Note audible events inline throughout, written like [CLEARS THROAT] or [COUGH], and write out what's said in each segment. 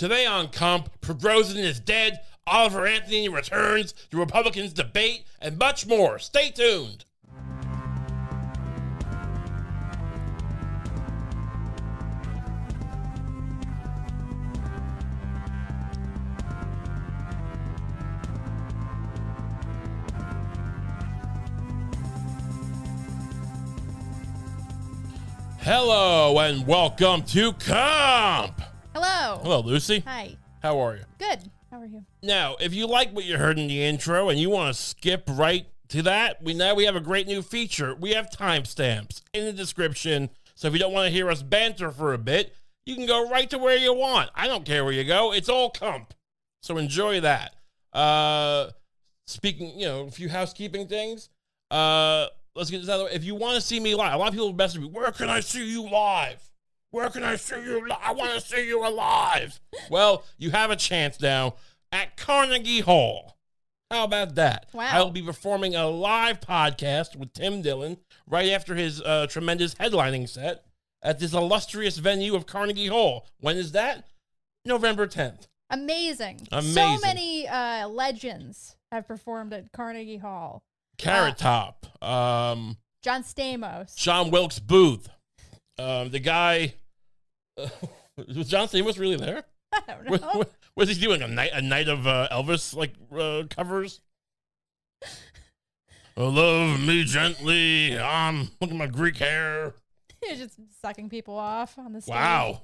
Today on Kump, Prigozhin is dead, Oliver Anthony returns, the Republicans debate, and much more. Stay tuned. Hello and welcome to Kump. Hello. Hello, Lucie. Hi. How are you? Good. How are you? Now, if you like what you heard in the intro and you want to skip right to that, we now we have a great new feature. We have timestamps in the description. So if you don't want to hear us banter for a bit, you can go right to where you want. I don't care where you go. It's all Kump. So enjoy that. Uh speaking, you know, a few housekeeping things. Uh let's get this out of the way. If you want to see me live, a lot of people message me, where can I see you live? Where can I see you? Li- I want to see you alive. well, you have a chance now at Carnegie Hall. How about that? Wow. I will be performing a live podcast with Tim Dillon right after his uh, tremendous headlining set at this illustrious venue of Carnegie Hall. When is that? November 10th. Amazing. Amazing. So many uh, legends have performed at Carnegie Hall. Carrot Top, um, John Stamos. John Wilkes Booth, um, the guy. [LAUGHS] was John Stamos really there? [LAUGHS] I don't Was, know. was he doing a night a night of uh, Elvis like uh, covers? [LAUGHS] Oh, love me gently. Um, look at my Greek hair. He's just sucking people off on the stage. Wow.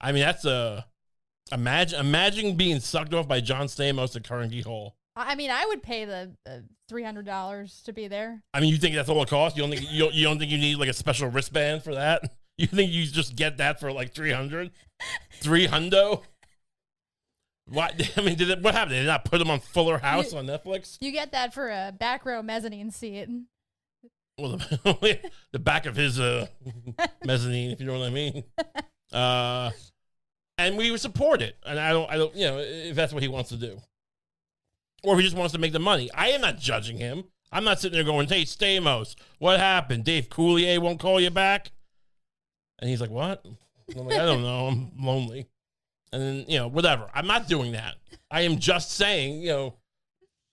I mean, that's a imagine imagine being sucked off by John Stamos at Carnegie Hall. I I mean, I would pay the uh, three hundred dollars to be there. I mean, you think that's all it costs? You don't think you don't, you don't think you need like a special wristband for that? [LAUGHS] You think you just get that for like 300? 3 hundo? What? [LAUGHS] I mean, did it, what happened? Did they not put them on Fuller House You- on Netflix? You get that for a back row mezzanine seat. Well, the, [LAUGHS] the back of his uh, mezzanine, if you know what I mean. Uh, and we support it. And I don't, I don't, you know, if that's what he wants to do, or if he just wants to make the money. I am not judging him. I'm not sitting there going, "Hey, Stamos, what happened? Dave Coulier won't call you back." And he's like, "What?" I'm like, "I don't know. I'm lonely." And then you know, whatever. I'm not doing that. I am just saying, you know,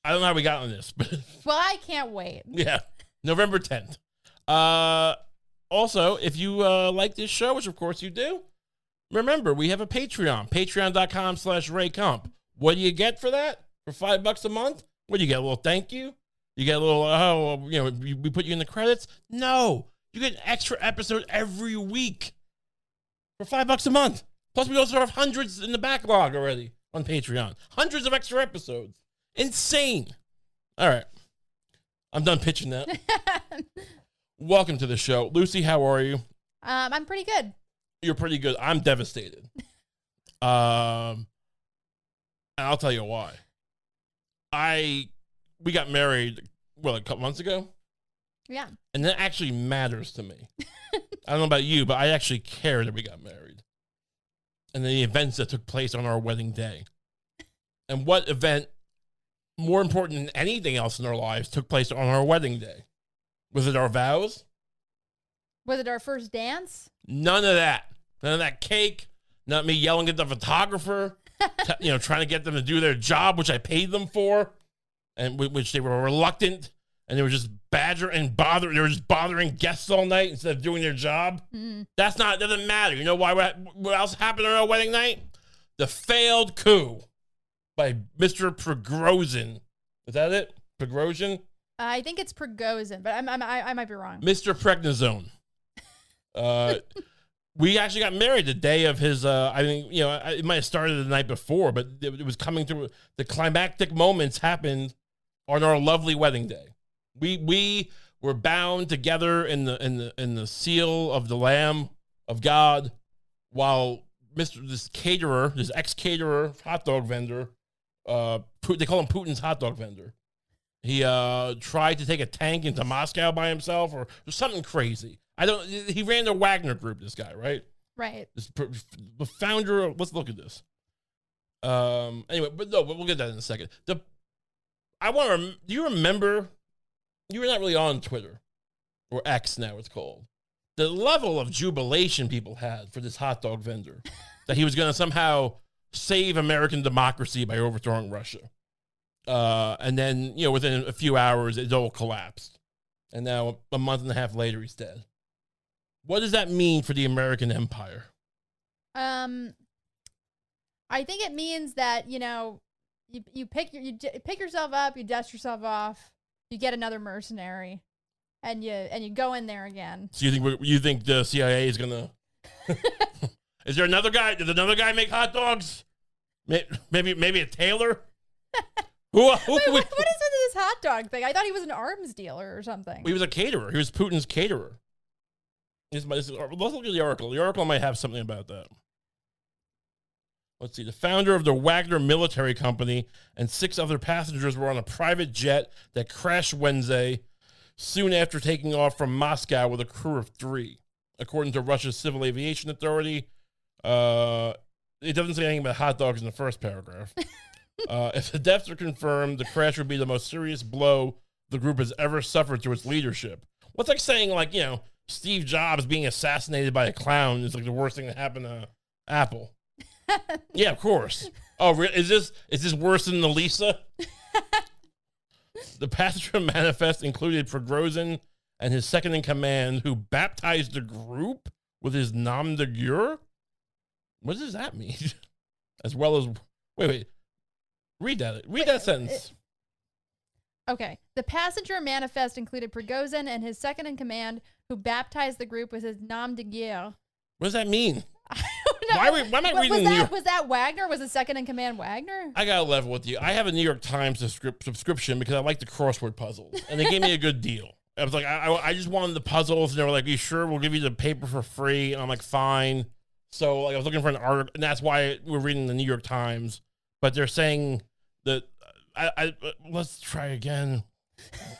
I don't know how we got on this, [LAUGHS] but Well, I can't wait. yeah, November 10th. Uh, also, if you uh, like this show, which of course you do, remember we have a Patreon, patreon.com slash Ray raykump. What do you get for that? For five bucks a month? What do you get? A little thank you? You get a little, oh, you know, we put you in the credits? No. You get an extra episode every week for five bucks a month. Plus, we also have hundreds in the backlog already on Patreon. Hundreds of extra episodes. Insane. All right. I'm done pitching that. [LAUGHS] Welcome to the show. Lucie, how are you? Um, I'm pretty good. You're pretty good. I'm devastated. [LAUGHS] Um, and I'll tell you why. I we got married well a couple months ago, Yeah. And that actually matters to me. [LAUGHS] I don't know about you, but I actually care that we got married, and the events that took place on our wedding day, and what event more important than anything else in our lives took place on our wedding day? Was it our vows? Was it our first dance? None of that. None of that cake. Not me yelling at the photographer. [LAUGHS] t- you know, trying to get them to do their job, which I paid them for, and whi- which they were reluctant, and they were just badger and bother. They were just bothering guests all night instead of doing their job. Mm. That's not. It Doesn't matter. You know why? What, else happened on our wedding night? The failed coup by Mr. Prigozhin. Is that it? Prigozhin. I think it's Prigozhin, but I'm, I'm, I, I might be wrong. Mr. Pregnazone. [LAUGHS] Uh, we actually got married the day of his. Uh, I mean, you know, it might have started the night before, but it, it was coming through. The climactic moments happened on our lovely wedding day. We we were bound together in the in the in the seal of the Lamb of God, while Mister this caterer, this ex caterer, hot dog vendor, uh, they call him Putin's hot dog vendor. He uh tried to take a tank into Moscow by himself, or something crazy. I don't. He ran the Wagner Group. This guy, right? Right. This the founder. Of, let's look at this. Um. Anyway, but no, but we'll get that in a second. The I want to. Do you remember? You were not really on Twitter, or X now it's called. The level of jubilation people had for this hot dog vendor. [LAUGHS] that he was going to somehow save American democracy by overthrowing Russia. Uh, and then, you know, within a few hours, it all collapsed. And now, a month and a half later, he's dead. What does that mean for the American empire? Um, I think it means that you know, you you pick your, you d- pick yourself up, you dust yourself off, you get another mercenary, and you and you go in there again. So you think you think the CIA is gonna? [LAUGHS] is there another guy? Did another guy make hot dogs? Maybe maybe a tailor. [LAUGHS] who, who, Wait, what, what is with this hot dog thing? I thought he was an arms dealer or something. He was a caterer. He was Putin's caterer. This, this, let's look at the article. The article might have something about that. Let's see. The founder of the Wagner Military Company and six other passengers were on a private jet that crashed Wednesday soon after taking off from Moscow with a crew of three. According to Russia's Civil Aviation Authority, uh, it doesn't say anything about hot dogs in the first paragraph. [LAUGHS] uh, if the deaths are confirmed, the crash would be the most serious blow the group has ever suffered to its leadership. What's like saying, like, you know, Steve Jobs being assassinated by a clown is like the worst thing that happened to Apple. Yeah, of course. Oh, re- is this is this worse than the Lisa? the passenger [LAUGHS] manifest included Prigozhin and his second in command, who baptized the group with his nom de guerre. What does that mean? [LAUGHS] As well as wait, wait, read that. Read Wait, that sentence. Okay. The passenger manifest included Prigozhin and his second in command, who baptized the group with his nom de guerre. what does that mean? Why why am I Wa- reading was that, was that Wagner? Was the second in command Wagner? I got to level with you. I have a New York Times subscription because I like the crossword puzzles, and they gave me a good [LAUGHS] deal. I was like, I, I, I just wanted the puzzles, and they were like, "You sure? We'll give you the paper for free." And I'm like, "Fine." So like, I was looking for an article, and that's why we're reading the New York Times. But they're saying that I, I let's try again.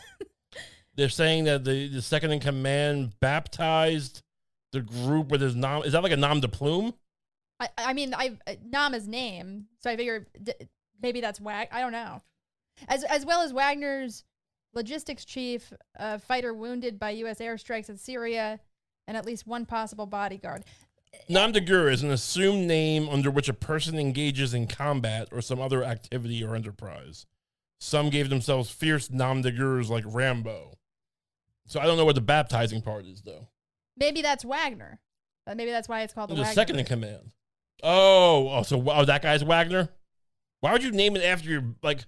[LAUGHS] they're saying that the, the second in command baptized the group with his nom. Is that like a nom de plume? I, I mean, I uh, Nam is name, so I figure d- maybe that's Wag. I don't know. As as well as Wagner's logistics chief, a fighter wounded by U.S. airstrikes in Syria, and at least one possible bodyguard. Nom de guerre is an assumed name under which a person engages in combat or some other activity or enterprise. Some gave themselves fierce nom de like Rambo. So I don't know what the baptizing part is, though. Maybe that's Wagner. Uh, maybe that's why it's called the, The second in command. Oh, oh, so oh, that guy's Wagner. Why would you name it after your like?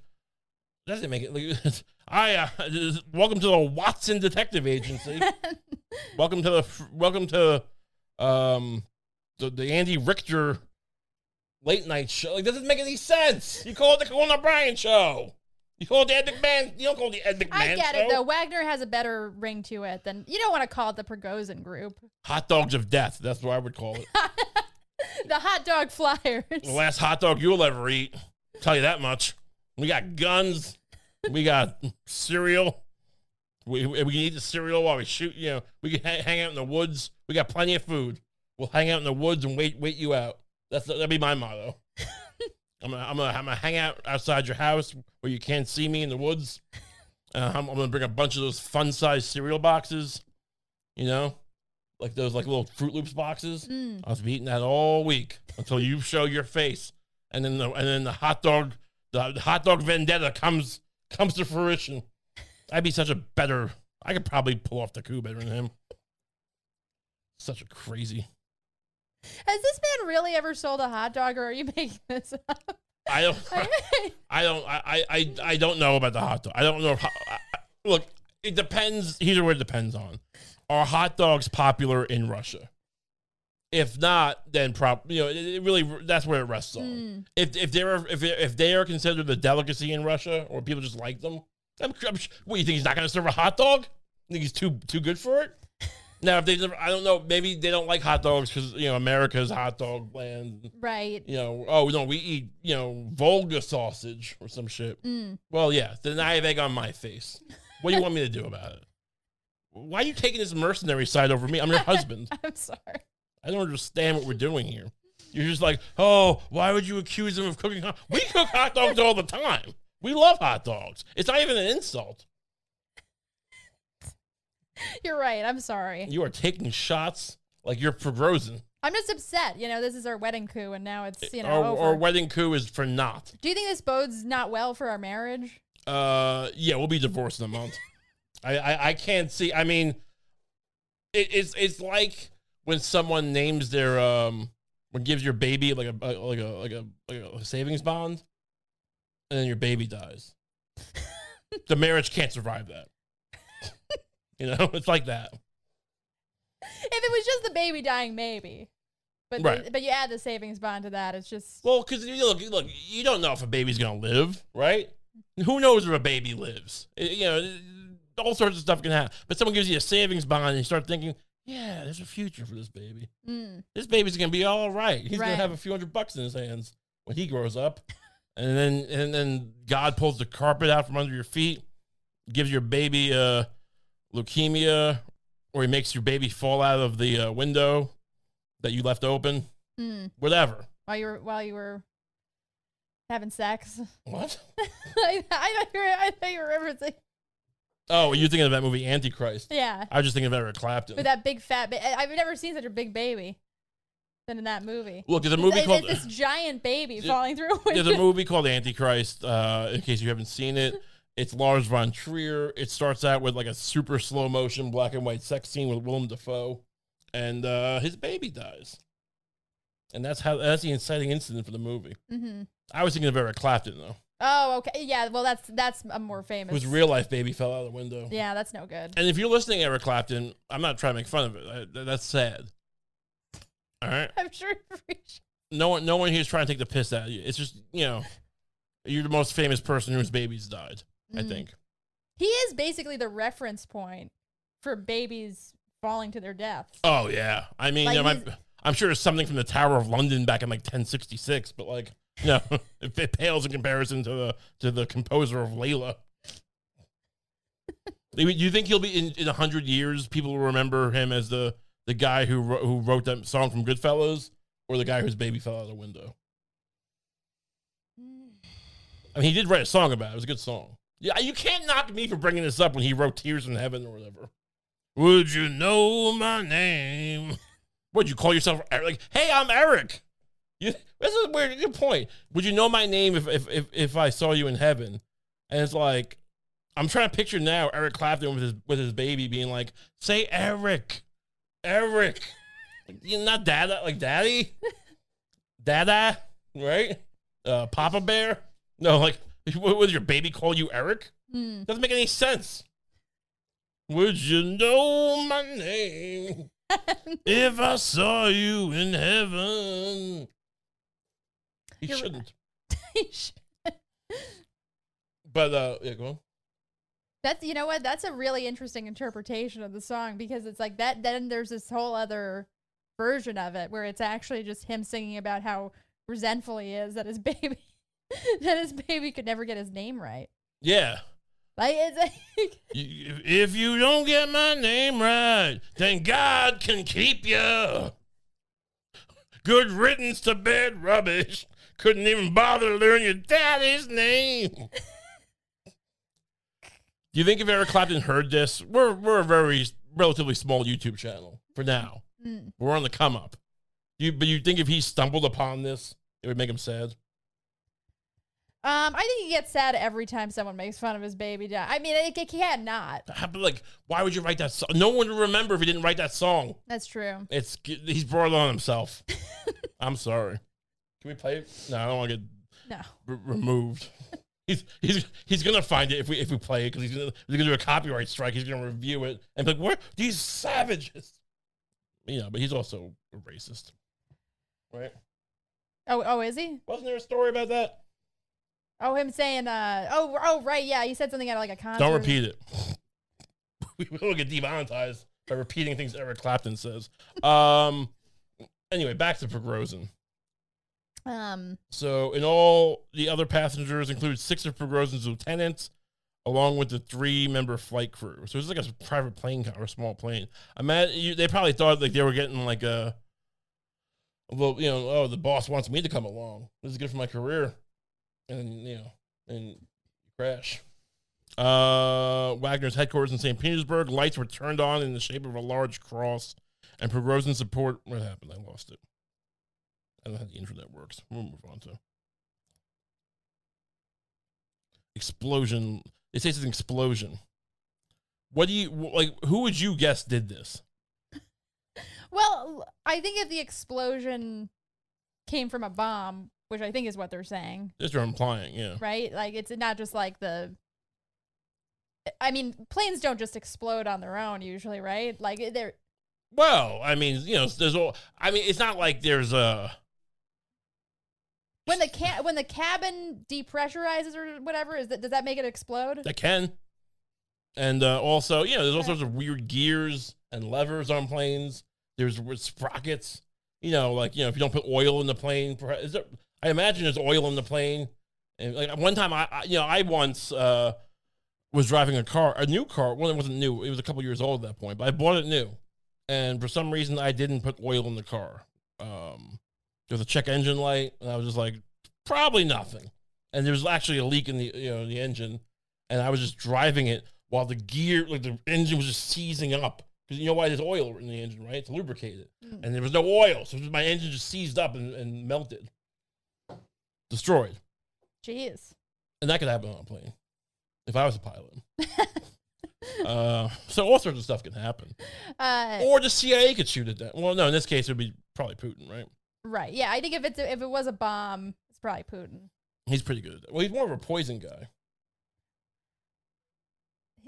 Doesn't make it. Like, [LAUGHS] I uh, [LAUGHS] welcome to the Watson Detective Agency. [LAUGHS] welcome to the welcome to um the, the Andy Richter late night show. Like, doesn't make any sense. You call it the Conan O'Brien show. You call it the Ed McMahon. You don't call it the Ed McMahon I get show. it though. Wagner has a better ring to it than you don't want to call it the Prigozhin group. Hot dogs of death. That's what I would call it. [LAUGHS] the hot dog flyers. the last hot dog you'll ever eat. Tell you that much. We got guns. We got cereal. We, we can eat the cereal while we shoot. You know, we can hang, hang out in the woods. We got plenty of food. We'll hang out in the woods and wait wait you out. That's that'd be my motto. [LAUGHS] I'm gonna, I'm gonna I'm gonna hang out outside your house where you can't see me in the woods. Uh, I'm, I'm gonna bring a bunch of those fun sized cereal boxes. You know, like those like little Froot Loops boxes. Mm. I was eating that all week until you show your face, and then the and then the hot dog, the, the hot dog vendetta comes comes to fruition. I'd be such a better. I could probably pull off the coup better than him. Such a crazy. Has this man really ever sold a hot dog, or are you [LAUGHS] making this up? I don't. [LAUGHS] [LAUGHS] I don't. I, I I don't know about the hot dog. I don't know. If, I, look, it depends. Here's what it depends on. Are hot dogs popular in Russia? If not, then prop. You know, it, it really that's where it rests on. Mm. If if they're if they- if they are considered a delicacy in Russia, or people just like them, I'm, I'm, what you think he's not going to serve a hot dog? think he's too too good for it? [LAUGHS] Now, if they, I don't know, maybe they don't like hot dogs because you know America's hot dog land. right. You know, oh no, we eat you know Volga sausage or some shit. Mm. Well, yeah, then I have egg on my face. What do you want me to do about it? Why are you taking this mercenary side over me? I'm your [LAUGHS] husband. I'm sorry. I don't understand what we're doing here. You're just like, oh, why would you accuse him of cooking hot? We cook hot dogs all the time. We love hot dogs. It's not even an insult. You're right. I'm sorry. You are taking shots like you're Prigozhin. I'm just upset. You know, this is our wedding coup, and now it's you know Our, over. our wedding coup is for naught. Do you think this bodes not well for our marriage? Uh, yeah, we'll be divorced in a month. [LAUGHS] I, I, I can't see. I mean, it, it's it's like when someone names their um, when gives your baby like a like a like a like a savings bond, and then your baby dies. [LAUGHS] the marriage can't survive that. [LAUGHS] you know, it's like that. If it was just the baby dying, maybe. But Right. the, but you add the savings bond to that, it's just Well, because you look, look, you don't know if a baby's gonna live, right? Who knows if a baby lives? You know, all sorts of stuff can happen. But someone gives you a savings bond, and you start thinking, yeah, there's a future for this baby. mm, This baby's gonna be all right. He's gonna have a few hundred bucks in his hands when he grows up, and then and then God pulls the carpet out from under your feet, gives your baby uh, leukemia, or he makes your baby fall out of the uh, window that you left open. mm, Whatever. while you were while you were having sex. What? [LAUGHS] I, I thought you were I thought you were referencing. Oh, you're thinking of that movie Antichrist. Yeah, I was just thinking of Eric Clapton. with that big fat. Ba- I've never seen such a big baby than in that movie. Look, there's a movie it's, called it's this giant baby Yeah, falling through a there's a movie called Antichrist. Uh, in case you haven't seen it, it's Lars von Trier. It starts out with like a super slow motion black and white sex scene with Willem Dafoe, and uh, his baby dies. And that's how that's the inciting incident for the movie. Mm-hmm. I was thinking of Eric Clapton though, Oh, okay. Yeah, well, that's that's a more famous. whose real life baby fell out of the window. Yeah, that's no good. And if you're listening, Eric Clapton, I'm not trying to make fun of it. I, that's sad. All right. I'm sure. no one no one here's trying to take the piss out of you. It's just, you know, you're the most famous person whose baby's died, I Mm. think. He is basically the reference point for babies falling to their deaths. Oh yeah. I mean, Like you know, my- I'm sure it's something from the Tower of London back in like 1066, but like [LAUGHS] no, it, it pales in comparison to the to the composer of Layla. [LAUGHS] Do you think he'll be in in a hundred years? People will remember him as the the guy who wrote, who wrote that song from Goodfellas, or the guy whose baby fell out of the window. I mean, he did write a song about it. It was a good song. Yeah, you can't knock me for bringing this up when he wrote "Tears in Heaven" or whatever. Would you know my name? [LAUGHS] Would you call yourself Eric? Like, hey, I'm Eric. You, this is a weird good point. Would you know my name if, if if if I saw you in heaven? And it's like, I'm trying to picture now Eric Clapton with his with his baby being like, say Eric, Eric, you're not Dada like Daddy, [LAUGHS] Dada, right? Uh, Papa Bear. No, like, what would your baby call you Eric? Mm. Doesn't make any sense. Would you know my name [LAUGHS] if I saw you in heaven? He You're- shouldn't. [LAUGHS] But uh yeah, go on. That's you know what? That's a really interesting interpretation of the song because it's like that. Then there's this whole other version of it where it's actually just him singing about how resentful he is that his [LAUGHS] baby that his baby could never get his name right. Yeah. Like it's like [LAUGHS] You- If you don't get my name right, then God can keep you. Good riddance to bed rubbish. Couldn't even bother to learn your daddy's name. Do [LAUGHS] you think if Eric Clapton heard this, we're we're a very relatively small YouTube channel for now. Mm. We're on the come up. You but you think if he stumbled upon this, it would make him sad? Um, I think he gets sad every time someone makes fun of his baby. die. I mean, it, it can't not. But, Like, why would you write that song? No one would remember if he didn't write that song. That's true. It's he's brought it on himself. [LAUGHS] I'm sorry. Can we play it? No, I don't want to get No. removed. [LAUGHS] he's he's he's gonna find it if we if we play it because he's gonna he's gonna do a copyright strike. He's gonna review it and be like, "What these savages?" Know, but he's also a racist, right? Oh, oh, is he? Wasn't there a story about that? Oh, him saying, uh, oh, oh, right, yeah, he said something at like a concert. Don't repeat it. [LAUGHS] we will get demonetized by repeating things Eric Clapton says. Um. Anyway, back to Progrosin. Um, So, in all, the other passengers include six of Progrosin's lieutenants, along with the three-member flight crew. So it's like a private plane or a small plane. I mean, they probably thought like they were getting like a, little, you know, oh, the boss wants me to come along. This is good for my career, and you know, and crash. Uh, Wagner's headquarters in St. Petersburg. Lights were turned on in the shape of a large cross, And Prigozhin support. What happened? I lost it. I don't know how the internet works. We'll move on to explosion. They say it's an explosion. What do you like? Who would you guess did this? [LAUGHS] Well, I think if the explosion came from a bomb, which I think is what they're saying, This they're implying, yeah. right? Like it's not just like the. I mean, planes don't just explode on their own usually, right? Like they're Well, I mean, you know, there's all. I mean, it's not like there's a. when the ca- when the cabin depressurizes or whatever. Is that does that make it explode? that can. And uh, also, you know, there's all sorts of weird gears and levers on planes. There's sprockets. You know, like you know, if you don't put oil in the plane, is there, I imagine there's oil in the plane. And like one time, I, I you know, I once uh, was driving a car, a new car. Well, it wasn't new; it was a couple years old at that point. But I bought it new, and for some reason, I didn't put oil in the car. Um, there was a check engine light, and I was just like, probably nothing. And there was actually a leak in the you know the engine, and I was just driving it while the gear, like the engine, was just seizing up. Because you know why there's oil in the engine, right? It's lubricated, Mm. and there was no oil, so my engine just seized up and, and melted, destroyed. Jeez. And that could happen on a plane if I was a pilot. [LAUGHS] uh, so all sorts of stuff can happen, Uh, or the CIA could shoot it down. Well, no, in this case, it would be probably Putin, right? Right. Yeah, I think if it's a, if it was a bomb, it's probably Putin. He's pretty good. Well, he's more of a poison guy.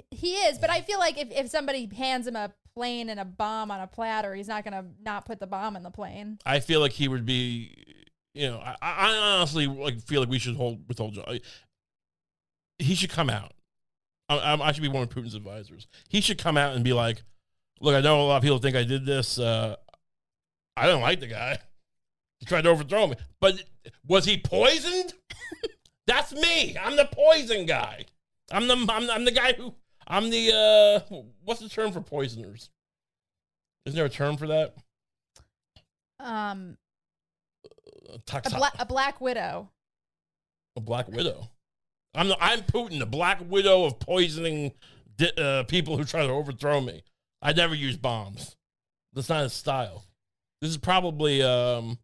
He is, but I feel like if, if somebody hands him a plane and a bomb on a platter, he's not gonna not put the bomb in the plane. I feel like he would be, you know, I, I honestly like feel like we should hold withhold. He should come out. I, I- I should be one of Putin's advisors. He should come out and be like, "Look, I know a lot of people think I did this. Uh, I don't like the guy. He tried to overthrow me, but was he poisoned? [LAUGHS] That's me. I'm the poison guy. I'm the I'm, I'm the guy who I'm the uh, what's the term for poisoners? Isn't there a term for that? Um, Uh, a, bla- a black widow. A Black Widow. I'm the, I'm Putin, the Black Widow of poisoning di- uh, people who try to overthrow me. I never use bombs. That's not his style. This is probably, um,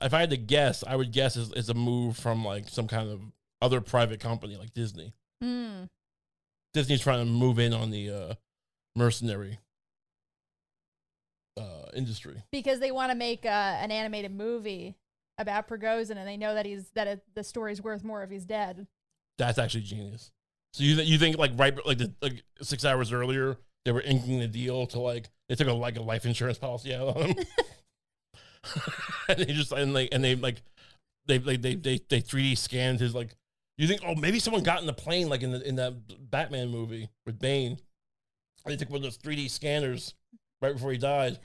if I had to guess, I would guess it's, it's a move from like some kind of other private company like Disney. Mm. Disney's trying to move in on the uh, mercenary uh, industry. Because they want to make uh, an animated movie about Prigozhin, and they know that he's that it, the story's worth more if he's dead. That's actually genius. So you th- you think like right like the like six hours earlier they were inking the deal to like they took a like a life insurance policy out on him, [LAUGHS] [LAUGHS] and they just and they and they like they they they they they three D scanned his like. You think oh maybe someone got in the plane like in the in that Batman movie with Bane. They took one of those three D scanners right before he died.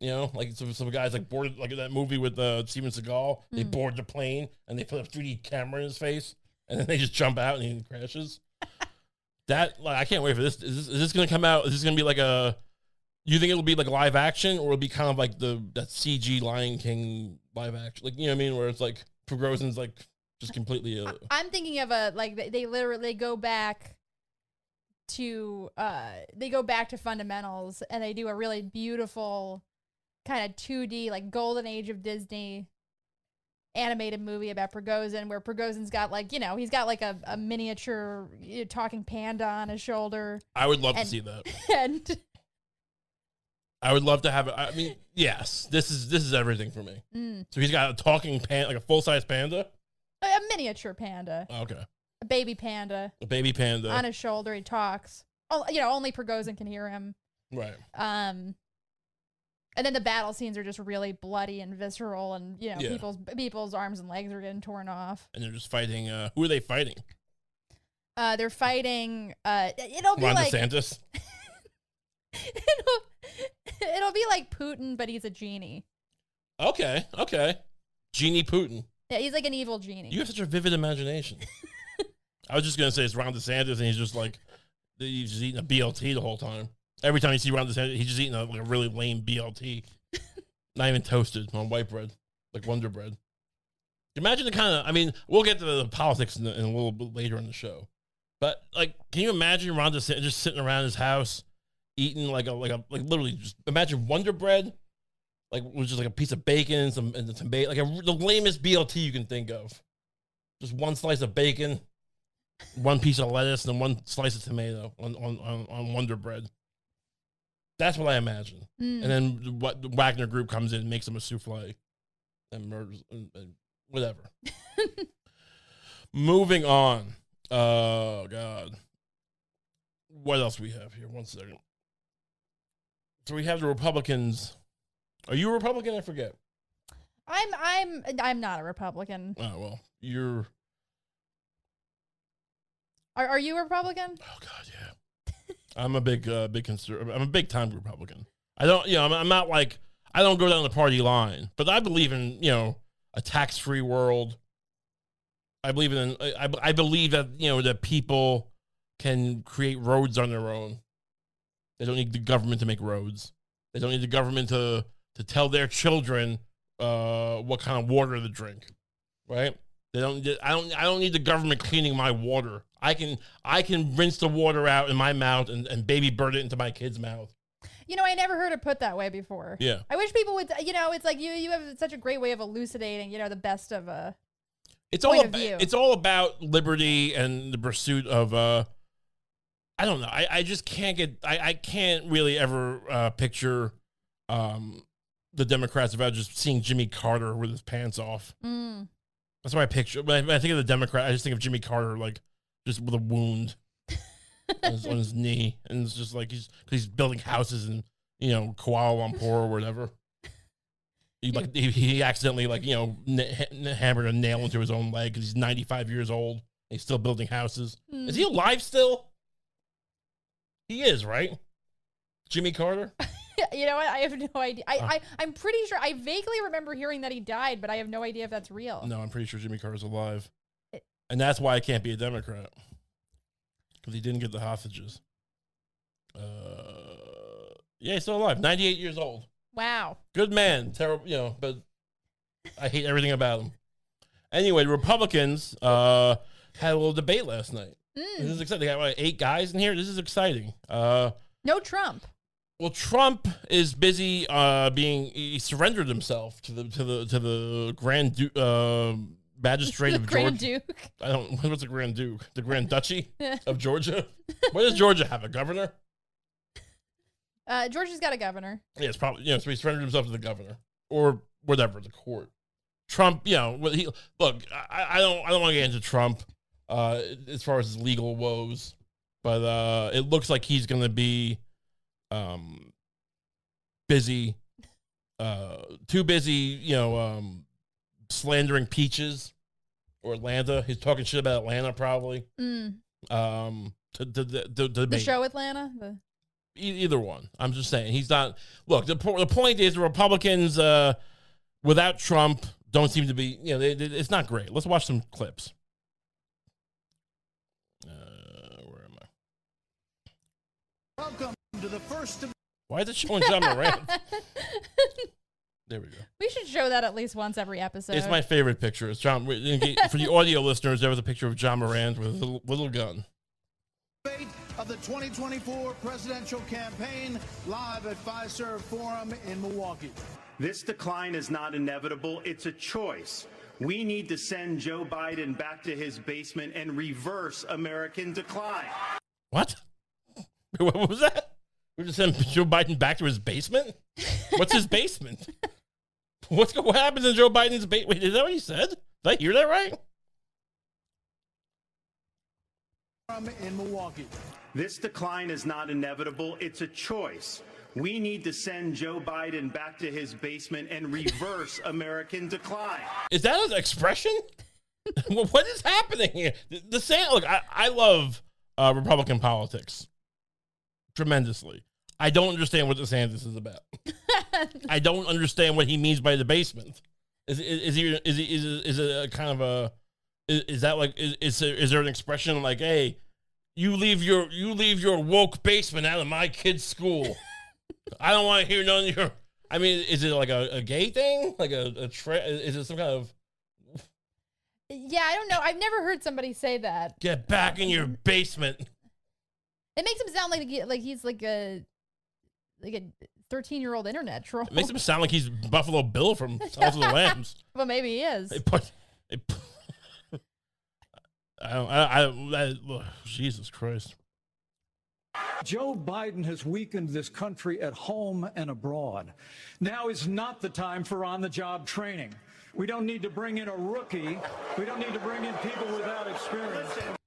You know, like some, some guys like boarded like in that movie with uh, Steven Seagal. They Mm. board the plane and they put a 3D camera in his face, and then they just jump out and he crashes. [LAUGHS] that like I can't wait for this. Is this, is this going to come out? Is this going to be like a? You think it'll be like live action, or it'll be kind of like the that CG Lion King live action, like you know what I mean, where it's like Prigozhin's like just completely. Uh, I'm thinking of a like they, they literally go back to uh they go back to fundamentals and they do a really beautiful kind of 2D like golden age of Disney animated movie about Prigozhin where Prigozhin's got like you know he's got like a, a miniature you know, talking panda on his shoulder I would love and- to see that. [LAUGHS] and I would love to have it. I mean, yes, this is this is everything for me. mm, So he's got a talking pan, like a full size panda. a miniature panda Okay, a baby panda a baby panda. on his shoulder he talks oh you know only Prigozhin can hear him right. Um, and then the battle scenes are just really bloody and visceral, and you know Yeah. people's people's arms and legs are getting torn off. And they're just fighting. Uh, who are they fighting? Uh, they're fighting. Uh, it'll be Ron like DeSantis. [LAUGHS] it'll, [LAUGHS] it'll be like Putin, but he's a genie. Okay, okay. Genie Putin. Yeah, he's like an evil genie. You have such a vivid imagination. [LAUGHS] I was just gonna say it's Ron DeSantis, and he's just like he's just eating a BLT the whole time. Every time you see Ron DeSantis, he's just eating a, like a really lame BLT, [LAUGHS] not even toasted on white bread, like Wonder Bread. Imagine the kind of. I mean, we'll get to the politics in, the, in a little bit later in the show, but like, can you imagine Ron DeSantis just sitting around his house, eating like a like a like literally just imagine Wonder Bread, like which is like a piece of bacon and some and some bacon, like a, the lamest BLT you can think of. Just one slice of bacon, one piece of lettuce, and one slice of tomato on on on, on Wonder Bread. That's what I imagine. Mm. And then what the Wagner Group comes in, and makes them a souffle, and murders, and, and whatever. [LAUGHS] Moving on. Oh God. What else we have here? One second. So we have the Republicans. Are you a Republican? I forget. I'm I'm I'm not a Republican. Oh well, you're. Are are you a Republican? Oh God, yeah. I'm a big, uh, big conservative. I'm a big time Republican. I don't, you know, I'm, I'm not like I don't go down the party line, but I believe in you know a tax free world. I believe in I, I believe that you know that people can create roads on their own. They don't need the government to make roads. They don't need the government to to tell their children uh, what kind of water to drink, right? They don't. I don't. I don't need the government cleaning my water. I can. I can rinse the water out in my mouth and, and baby bird it into my kid's mouth. You know, I never heard it put that way before. Yeah. I wish people would. You know, it's like you you have such a great way of elucidating. You know, the best of uh It's all. Of About, view. it's all about liberty and the pursuit of. uh I don't know. I, I just can't get. I, I can't really ever uh, picture um the Democrats without just seeing Jimmy Carter with his pants off. Mm. That's I picture. When I, when I think of the Democrat, I just think of Jimmy Carter like just with a wound [LAUGHS] on, his, on his knee, and it's just like he's he's building houses in you know Kuala Lumpur or whatever. He like he, he accidentally like you know n- hammered a nail into his own leg because he's ninety five years old. He's still building houses. Is he alive still? He is, right? Jimmy Carter. [LAUGHS] you know what? I have no idea. I, Uh. I I'm pretty sure. I vaguely remember hearing that he died, but I have no idea if that's real. No, I'm pretty sure Jimmy Carter's alive, It- and that's why I can't be a Democrat because he didn't get the hostages. Uh, yeah, he's still alive. 98 years old. Wow. Good man. Terrible, you know, but I hate everything about him. Anyway, Republicans uh, had a little debate last night. This Mm. is exciting. They got what, eight guys in here. This is exciting. Uh, No Trump. well, Trump is busy uh, being. He surrendered himself to the to the to the Grand Duke. uh, Magistrate the of [LAUGHS] Grand Georgia. Duke. I don't. [LAUGHS] What's the Grand Duke? The Grand Duchy [LAUGHS] of Georgia. what does Georgia have? A governor? Uh, Georgia's got a governor. Yeah, it's probably you know. So he surrendered himself to the governor or whatever the court. Trump, you know, he look. I, I don't. I don't want to get into Trump uh, as far as his legal woes, but uh, it looks like he's going to be um, busy, uh, too busy. You know, um, slandering peaches or Atlanta. He's talking shit about Atlanta probably. Mm. Um, to to, to, to, The show Atlanta. The E- either one. I'm just saying he's not. Look, the po- the point is the Republicans uh, without Trump don't seem to be. You know, they, they- it's not great. Let's watch some clips. Uh, where am I? Welcome to the first of Why is it showing John Moran? [LAUGHS] There we go. we should show that at least once every episode. It's my favorite picture. It's John. For the audio listeners, there was a picture of John Moran with a little, little gun. debate of the 2024 presidential campaign live at Fiserv Forum in Milwaukee. This decline is not inevitable, it's a choice. We need to send Joe Biden back to his basement and reverse American decline. What? [LAUGHS] What was that? We're just sending Joe Biden back to his basement. What's his [LAUGHS] basement? What's what happens in Joe Biden's basement? Wait, is that what he said? Did I hear that right? Forum in Milwaukee. This decline is not inevitable, it's a choice. We need to send Joe Biden back to his basement and reverse [LAUGHS] American decline. Is that an expression? What is happening here? The, the San- look, I, I love uh, Republican politics tremendously. I don't understand what the DeSantis is about. [LAUGHS] I don't understand what he means by the basement. Is is, is he is he is it, is it a kind of a is, is that like is is there, is there an expression like hey you leave your you leave your woke basement out of my kid's school? [LAUGHS] I don't want to hear none of your. I mean, is it like a, a gay thing? Like a, a tra- is it some kind of yeah, I don't know. I've never heard somebody say that. get back in your basement? It makes him sound like he, like he's like a like a 13 year old internet troll. It makes him sound like he's Buffalo Bill from [LAUGHS] Silence of the Lambs. well, maybe he is. They put, they put [LAUGHS] I don't, I, I, I, ugh, Jesus Christ. Joe Biden has weakened this country at home and abroad. Now is not the time for on the job training. We don't need to bring in a rookie. We don't need to bring in people without experience.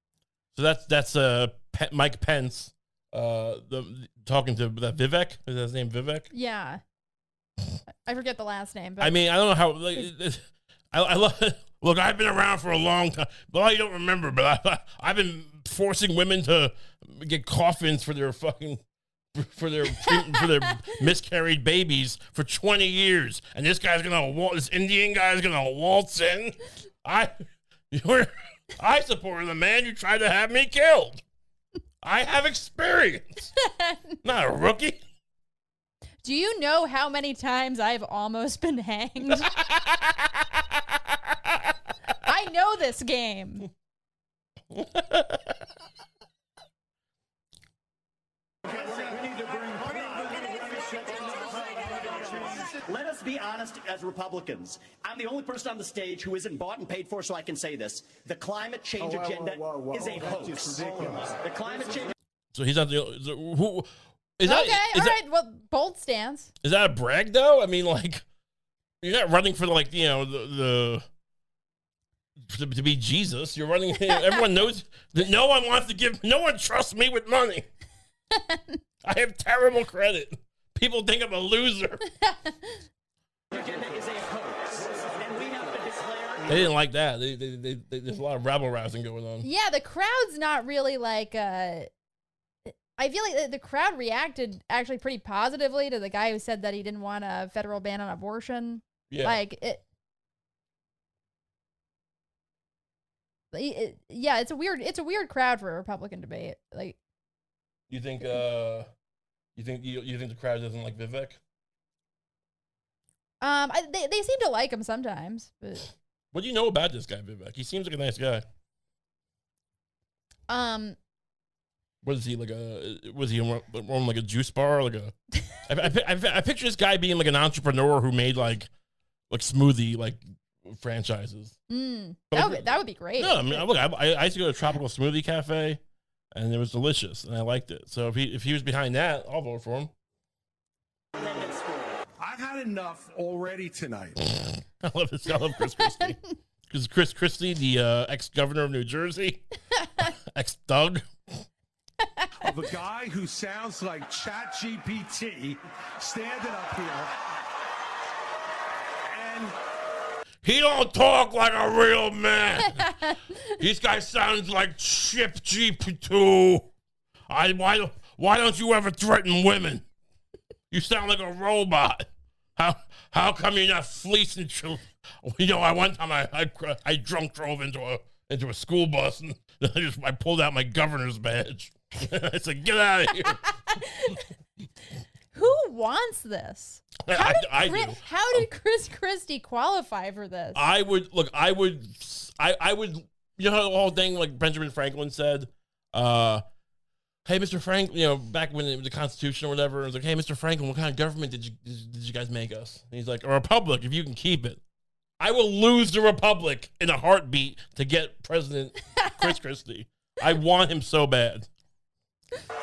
So that's that's uh Pe- Mike Pence, uh, the talking to that Vivek. Is that his name Vivek? Yeah. I forget the last name, but I mean, I don't know how. Like, I, I love. Look, I've been around for a long time. Well, you don't remember, but I, I've been forcing women to get coffins for their fucking for their for their [LAUGHS] miscarried babies for twenty years, and this guy's gonna waltz. This Indian guy's gonna waltz in. I, [LAUGHS] you're, I supported the man who tried to have me killed. I have experience, [LAUGHS] not a rookie. do you know how many times I've almost been hanged? [LAUGHS] I know this game. [LAUGHS] Let us be honest as Republicans. I'm the only person on the stage who isn't bought and paid for, so I can say this. The climate change Oh, whoa, agenda whoa, whoa, is a whoa. hoax. That's ridiculous. The climate change So he's not the is it- who. Is that, okay, is all that- right. Well, bold stance. Is that a brag though? I mean, like, you're not running for like you know the, the to, to be Jesus. You're running. everyone [LAUGHS] knows that no one wants to give. No one trusts me with money. [LAUGHS] I have terrible credit. People think I'm a loser. agenda is [LAUGHS] a hoax. And we have to declare They didn't like that. They, they, they, they, there's a lot of rabble rousing going on. Yeah, the crowd's not really like. uh I feel like the- the crowd reacted actually pretty positively to the guy who said that he didn't want a federal ban on abortion. Yeah. Like it- yeah, it's a weird it's a weird crowd for a Republican debate. Like you think? Uh, you think you, you think the crowd doesn't like Vivek? um I, they they seem to like him sometimes, but [LAUGHS] What do you know about this guy, Vivek? He seems like a nice guy. um What is he like a? Was he on like a juice bar? Like a? [LAUGHS] I, I, I, I picture this guy being like an entrepreneur who made like like smoothie like franchises. mm, that would that would be great. No, I mean, look, I, I I used to go to Tropical Smoothie Cafe, and it was delicious, and I liked it. So if he if he was behind that, I'll vote for him. I've had enough already tonight. [LAUGHS] I love this. I love Chris Christie. [LAUGHS] Because Chris Christie, the uh, ex governor of New Jersey, [LAUGHS] ex Doug. of a guy who sounds like ChatGPT standing up here. And He don't talk like a real man. [LAUGHS] this guy sounds like Chip GP2. I why don't- why don't you ever threaten women? You sound like a robot. How how come you're not fleecing children? [LAUGHS] You know, I one time I, I I drunk drove into a into a school bus and [LAUGHS] I just I pulled out my governor's badge. I said, "Get out of here!" Who wants this? How did, I Chris, how did Chris Christie qualify for this? I would look. I would. I I would. You know the whole thing like Benjamin Franklin said. Uh, hey, Mr. Frank. You know, back when it was the Constitution or whatever, it was like, hey, Mr. Franklin, what kind of government did you did you guys make us? And he's like, a republic if you can keep it. I will lose the republic in a heartbeat to get President Chris [LAUGHS] Christie. I want him so bad.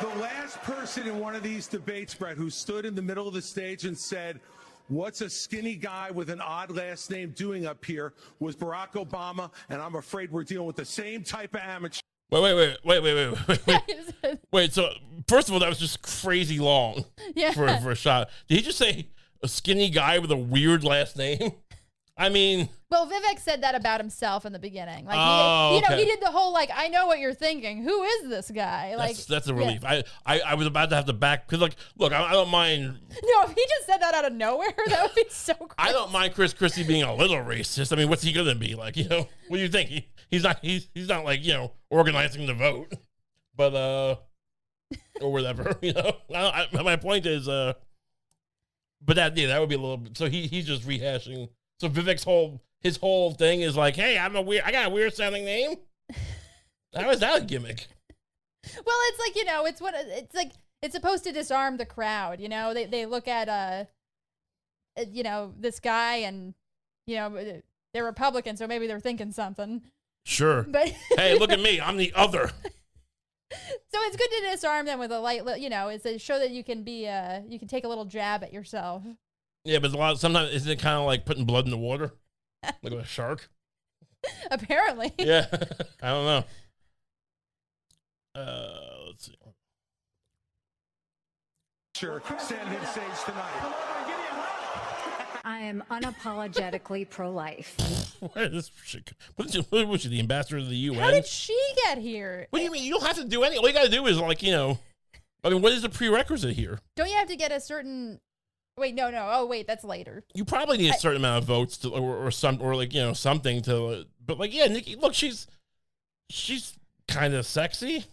The last person in one of these debates, Brett, who stood in the middle of the stage and said, What's a skinny guy with an odd last name doing up here was Barack Obama, and I'm afraid we're dealing with the same type of amateur. Wait, wait, wait, wait, wait, wait, wait, wait. [LAUGHS] Wait, so first of all, that was just crazy long Yeah. for, for a shot. Did he just say a skinny guy with a weird last name? I mean, Well, Vivek said that about himself in the beginning. Like, Oh, he, you know, okay. he did the whole like, I know what you're thinking. Who is this guy? Like, that's that's a yeah. relief. I, I I was about to have to back because like, look, I, I don't mind. No, if he just said that out of nowhere, [LAUGHS] that would be so. Crazy. [LAUGHS] I don't mind Chris Christie being a little racist. I mean, what's he gonna be like? You know, what do you think? He, he's not he's he's not like you know organizing the vote, but uh, or whatever. [LAUGHS] You know, I, I, my point is uh, but that yeah, that would be a little. So he he's just rehashing. So Vivek's whole his whole thing is like, hey, I'm a weird. I got a weird sounding name. [LAUGHS] How is that a gimmick? Well, it's like you know, it's what it's like. it's supposed to disarm the crowd. You know, they they look at uh, uh, you know, this guy and you know uh, they're Republican, so maybe they're thinking something. Sure. [LAUGHS] But hey, look at me. I'm the other. [LAUGHS] so it's good to disarm them with a light, you know, it's a show that you can be uh, you can take a little jab at yourself. Yeah, but a lot. Sometimes isn't it kind of like putting blood in the water, like with a shark? [LAUGHS] Apparently. Yeah, [LAUGHS] I don't know. Uh, let's see. Sure, standing stage tonight. I am unapologetically [LAUGHS] pro life. Where is this shit? What is she, what was she, the ambassador of the UN? How did she get here? what do you mean? You don't have to do any. All you got to do is like you know. I mean, what is the prerequisite here? Don't you have to get a certain? Wait, no, no. Oh, wait, that's later. You probably need a certain amount of votes to, or, or some, or like you know something to. But like, yeah, Nikki, look, she's she's kind of sexy,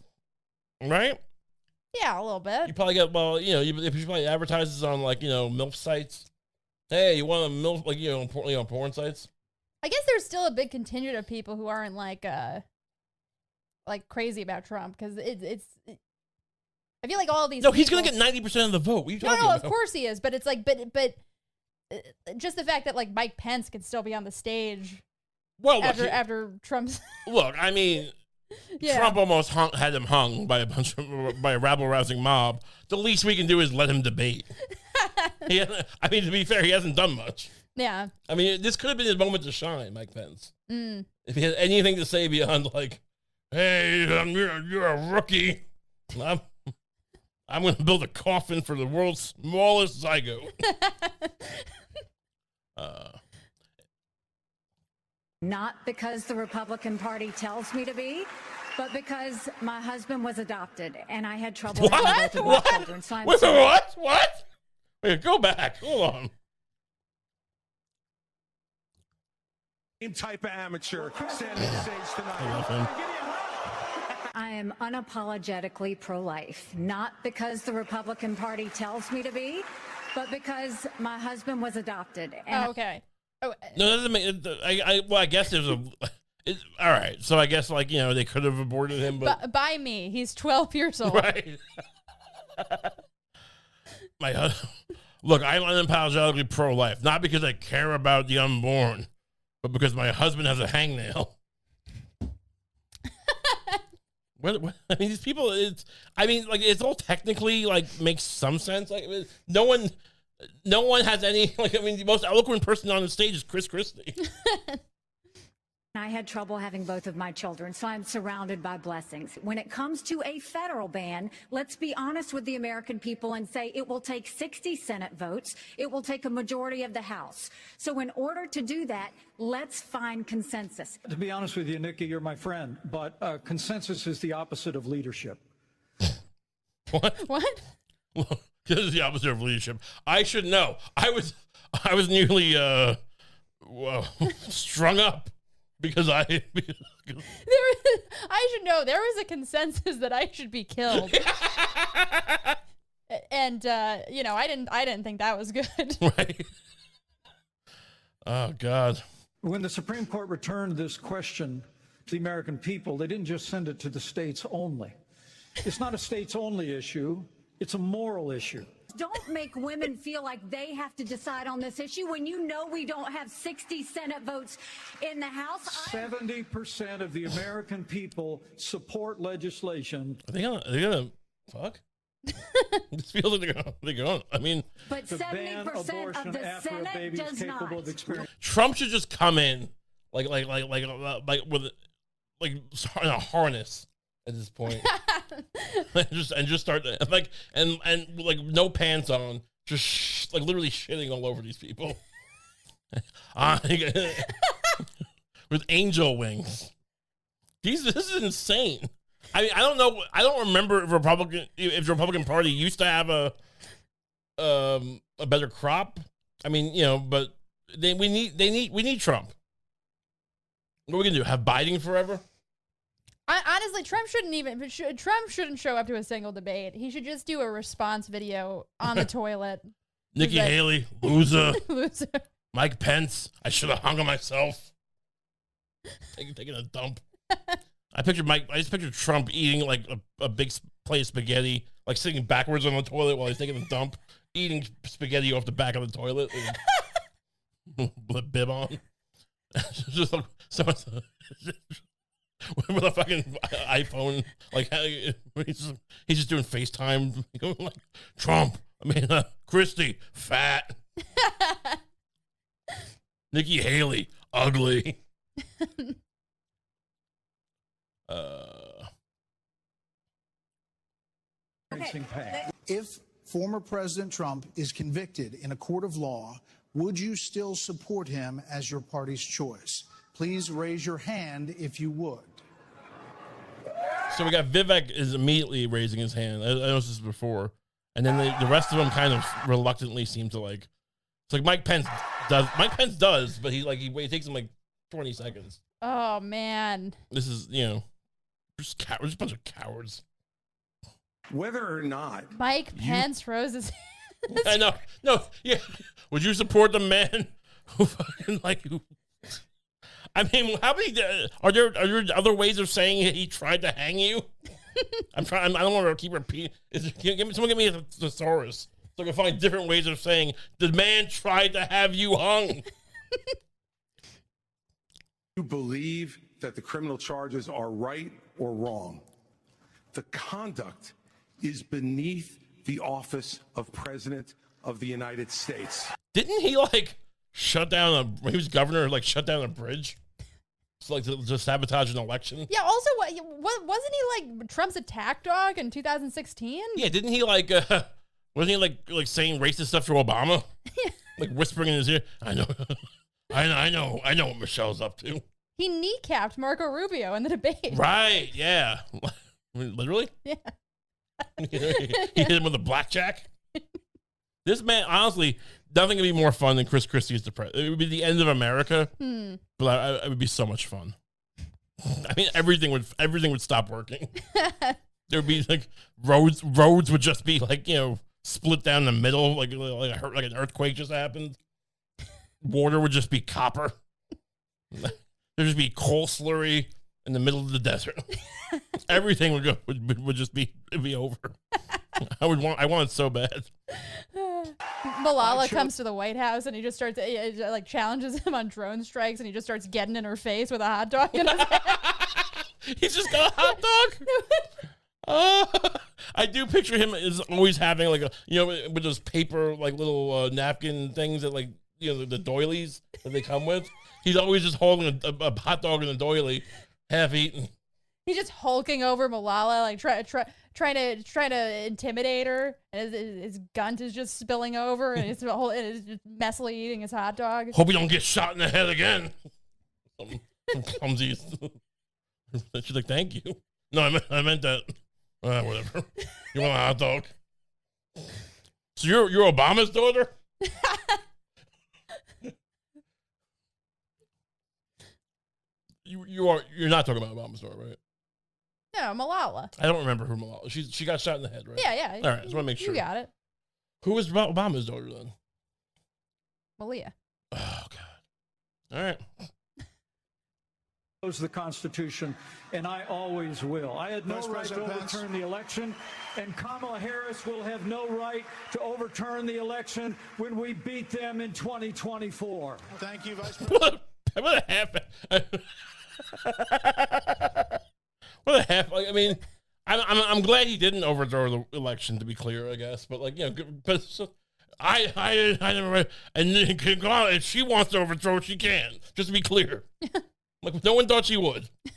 right? Yeah, a little bit. You probably get well, you know, you, if she probably advertises on like you know milf sites. Hey, you want a milf like you know, importantly on porn sites? I guess there's still a big contingent of people who aren't like uh like crazy about Trump because it, it's. I feel like all these. No, he's gonna get ninety percent of the vote. What are you No, talking no, about? of course he is, but it's like, but but uh, just the fact that like Mike Pence could still be on the stage Well, look, after he- after Trump's. [LAUGHS] look, I mean, yeah. Trump almost hung, had him hung by a bunch of by a rabble rousing mob. The least we can do is let him debate. [LAUGHS] he, I mean, to be fair, he hasn't done much. Yeah. I mean, this could have been his moment to shine, Mike Pence. Mm. If he had anything to say beyond like, "Hey, um, you're you're a rookie," I'm I'm going to build a coffin for the world's smallest zygote. [LAUGHS] uh, Not because the Republican Party tells me to be, but because my husband was adopted and I had trouble having what? both of What? children. So Wait, sorry. what? What? Wait, go back. Hold on. Same type of amateur standing [CLEARS THROAT] stage I tonight. Love him. I am unapologetically pro life, not because the Republican Party tells me to be, but because my husband was adopted. And Oh, okay. Oh, uh, No, that doesn't make. I, I, well, I guess there's a. [LAUGHS] It, all right, so I guess like you know they could have aborted him, but bu- by me, he's 12 years old. right. [LAUGHS] My hus- look, I'm unapologetically pro-life, not because I care about the unborn, but because my husband has a hangnail. What, [LAUGHS] what, I mean, these people. It's. I mean, like it's all technically like makes some sense. Like no one, no one has any. [LAUGHS] Like I mean, the most eloquent person on the stage is Chris Christie. [LAUGHS] I had trouble having both of my children, so I'm surrounded by blessings. When it comes to a federal ban, let's be honest with the American people and say it will take 60 Senate votes. It will take a majority of the House. So in order to do that, let's find consensus. To be honest with you, Nikki, you're my friend, but uh, consensus is the opposite of leadership. [LAUGHS] what? What? [LAUGHS] Well, this is the opposite of leadership. I should know. I was I was nearly uh well, [LAUGHS] strung up because I because, [LAUGHS] There was, I should know there was a consensus that I should be killed. [LAUGHS] and uh, you know, I didn't I didn't think that was good. [LAUGHS] right. Oh God. When the Supreme Court returned this question to the American people, they didn't just send it to the states only. It's not a states only issue, it's a moral issue. Don't make women feel like they have to decide on this issue when you know we don't have 60 Senate votes in the House. 70% of the American people support legislation Are they gonna are they gonna fuck? [LAUGHS] this feels like they're gonna they're gonna I mean But 70% of the Senate does not. Trump should just come in like like like like uh, like with like in a harness at this point. [LAUGHS] [LAUGHS] and just and just start like and and like no pants on, just sh- like literally shitting all over these people. [LAUGHS] With angel wings. These this is insane. I mean, I don't know. I don't remember if Republican if the Republican Party used to have a um a better crop. I mean, you know, but they we need they need we need Trump. What are we gonna do? Have Biden forever? I, honestly, Trump shouldn't even should, Trump shouldn't show up to a single debate. He should just do a response video on the [LAUGHS] toilet. Nikki Haley, loser. [LAUGHS] Loser. Mike Pence, I should have hung on myself. Taking, taking a dump. I pictured Mike. I just pictured Trump eating like a, a big plate of spaghetti, like sitting backwards on the toilet while he's taking a dump, eating spaghetti off the back of the toilet with [LAUGHS] bib on. just like someone [LAUGHS] with a fucking iPhone, like [LAUGHS] he's just, he's just doing FaceTime, [LAUGHS] like Trump. I mean, uh, Christie, fat. Nikki Haley, ugly. uh, If former President Trump is convicted in a court of law, would you still support him as your party's choice? Please raise your hand if you would. so we got Vivek is immediately raising his hand. I, I noticed this before, and then the, the rest of them kind of reluctantly seem to like. It's like Mike Pence does. Mike Pence does, but he like he, it takes him like twenty seconds. Oh man. This is you know, just cowards, just a bunch of cowards. Whether or not Mike Pence roses. I know. No, yeah. Would you support the man who fucking like who? I mean, how many uh, are there? Are there other ways of saying he tried to hang you? [LAUGHS] I'm trying. I don't want to keep repeating. Is give me someone give me a thesaurus so I can find different ways of saying the man tried to have you hung. [LAUGHS] you believe that the criminal charges are right or wrong, the conduct is beneath the office of President of the United States. Didn't he like shut down a? He was governor, like shut down a bridge. It's like to, to sabotage an election. Yeah. Also, what, what wasn't he like Trump's attack dog in 2016? Yeah, didn't he like? uh [LAUGHS] Wasn't he like like saying racist stuff to Obama? [LAUGHS] like whispering in his ear. I know, [LAUGHS] I know, I know, I know what Michelle's up to. He kneecapped Marco Rubio in the debate. Right? Yeah. Literally. Yeah. he hit him with a blackjack. this man, honestly, nothing could be more fun than Chris Christie's the president. It would be the end of America, Hmm. but I, I, it would be so much fun. I mean, everything would everything would stop working. [LAUGHS] [LAUGHS] there would be like roads roads would just be like you know split down the middle like like, a, like an earthquake just happened. Water would just be copper. [LAUGHS] There'd just be coal slurry in the middle of the desert. Everything would go would, would just be it'd be over. I would want I want it so bad. Malala comes to the White House and he just starts uh, uh, like challenges him on drone strikes and he just starts getting in her face with a hot dog. In his hand. [LAUGHS] He's just got a hot dog. Uh, [LAUGHS] I do picture him as always having like a you know with those paper like little uh, napkin things that like you know the, the doilies that they come with. He's always just holding a, a, a hot dog in a doily, half eaten. He's just hulking over Malala, like try, try, trying to trying to intimidate her, and his, his, gunt is just spilling over, and [LAUGHS] he's, whole, and he's just messily eating his hot dog. Hope you don't get shot in the head again. Some, some clumsy. [LAUGHS] She's like, thank you. No, I meant, I meant that. Uh, whatever. [LAUGHS] You want a hot dog? So you're you're Obama's daughter? you you are you're not talking about Obama's daughter, right? No, Malala. I don't remember who Malala. She she got shot in the head, right? Yeah, yeah. All right, just want to make sure. You got it, Who was Obama's daughter then? Malia. Oh God. All right. oppose the Constitution, and I always will. I had no Vice right to President Pence. overturn the election, and Kamala Harris will have no right to overturn the election when we beat them in 2024. Thank you, Vice [LAUGHS] President. What a, what a half. [LAUGHS] [LAUGHS] what the half. Like, I mean, I'm, I'm I'm glad he didn't overthrow the election. To be clear, I guess. But like, you know, but so, I I I never. And then [LAUGHS] can go out, if she wants to overthrow, she can. Just to be clear. [LAUGHS] like no one thought she would. [LAUGHS]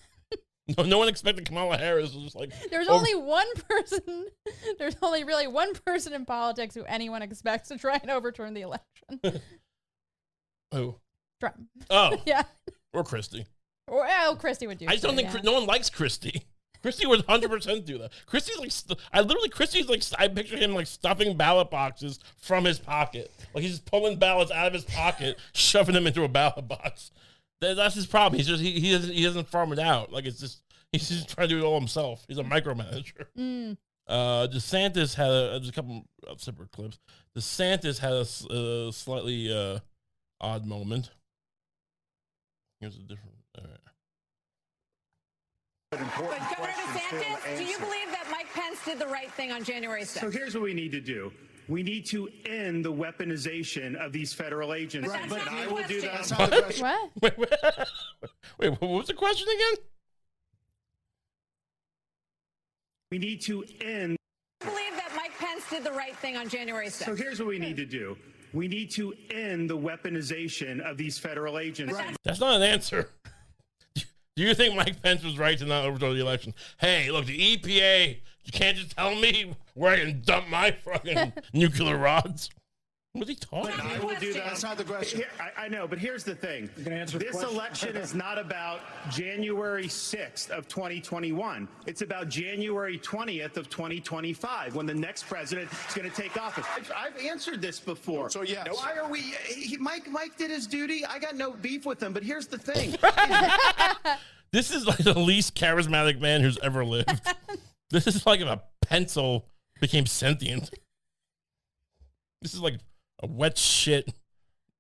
No, no one expected Kamala Harris was just like. There's over- only one person. There's only really one person in politics who anyone expects to try and overturn the election. Who? Trump. Oh, Yeah. or Christie. Or oh, Christie would do. I just don't too, think yeah. no one likes Christie. [LAUGHS] Christie would 100% do that. Christie's like, st- I literally, Christie's like, I picture him like stuffing ballot boxes from his pocket. Like he's just pulling ballots out of his pocket, [LAUGHS] shoving them into a ballot box. That, that's his problem. He's just, he, he, doesn't, he doesn't farm it out. Like it's just, he's just trying to do it all himself. He's a micromanager. [LAUGHS] Mm. Uh, DeSantis had a, there's a couple of separate clips. DeSantis had a slightly uh, odd moment. Here's a different. All right. important But Governor questions for him to DeSantis, do you believe that Mike Pence did the right thing on January 6th? So here's what we need to do. We need to end the weaponization of these federal agents. But that's and not I the will do that. That's not question. What? [LAUGHS] Wait, wait, wait, what was the question again? We need to end. Do you believe that Mike Pence did the right thing on January 6th? So here's what we need to do. We need to end the weaponization of these federal agents. That's not an answer. Do you think Mike Pence was right to not overthrow the election? Hey, look, the EPA, you can't just tell me where I can dump my fucking [LAUGHS] nuclear rods. What's he talking I will do that. That's not the question. Here- I, I know, but here's the thing. can answer this question? election is not about January 6th of 2021. It's about January 20th of 2025 when the next president is going to take office. I've, I've answered this before. So, yes. Why are we? He, Mike, Mike did his duty. I got no beef with him. But here's the thing. [LAUGHS] [LAUGHS] This is like the least charismatic man who's ever lived. [LAUGHS] this is like if a pencil became sentient. This is like a wet shit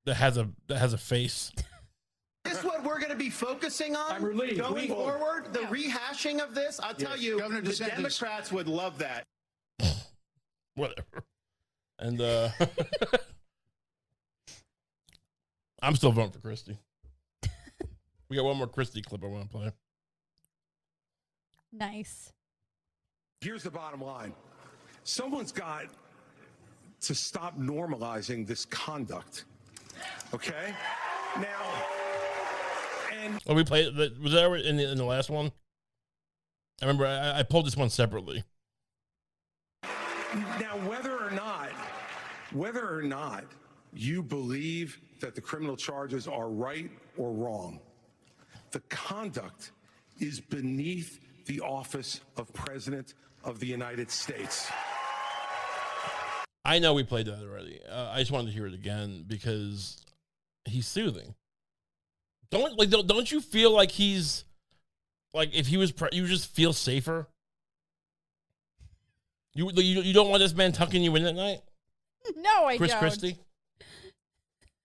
that has a that has a face. This Is what we're going to be focusing on I'm relieved. going We- forward? The rehashing of this? I'll tell you, Governor the DeSantis. Democrats would love that. [LAUGHS] Whatever. And uh [LAUGHS] I'm still voting for Christie. [LAUGHS] We got one more Christie clip I want to play. Nice. Here's the bottom line someone's got to stop normalizing this conduct. Okay? Now, and Oh, we played. Was that in the, in the last one? I remember I, I pulled this one separately. now whether or not, whether or not you believe that the criminal charges are right or wrong, the conduct is beneath the office of President of the United States. I know we played that already. Uh, I just wanted to hear it again because he's soothing. Don't like don't, don't you feel like he's like if he was pre- you just feel safer. You, you you don't want this man tucking you in at night, [LAUGHS] No, I Chris don't. Chris Christie.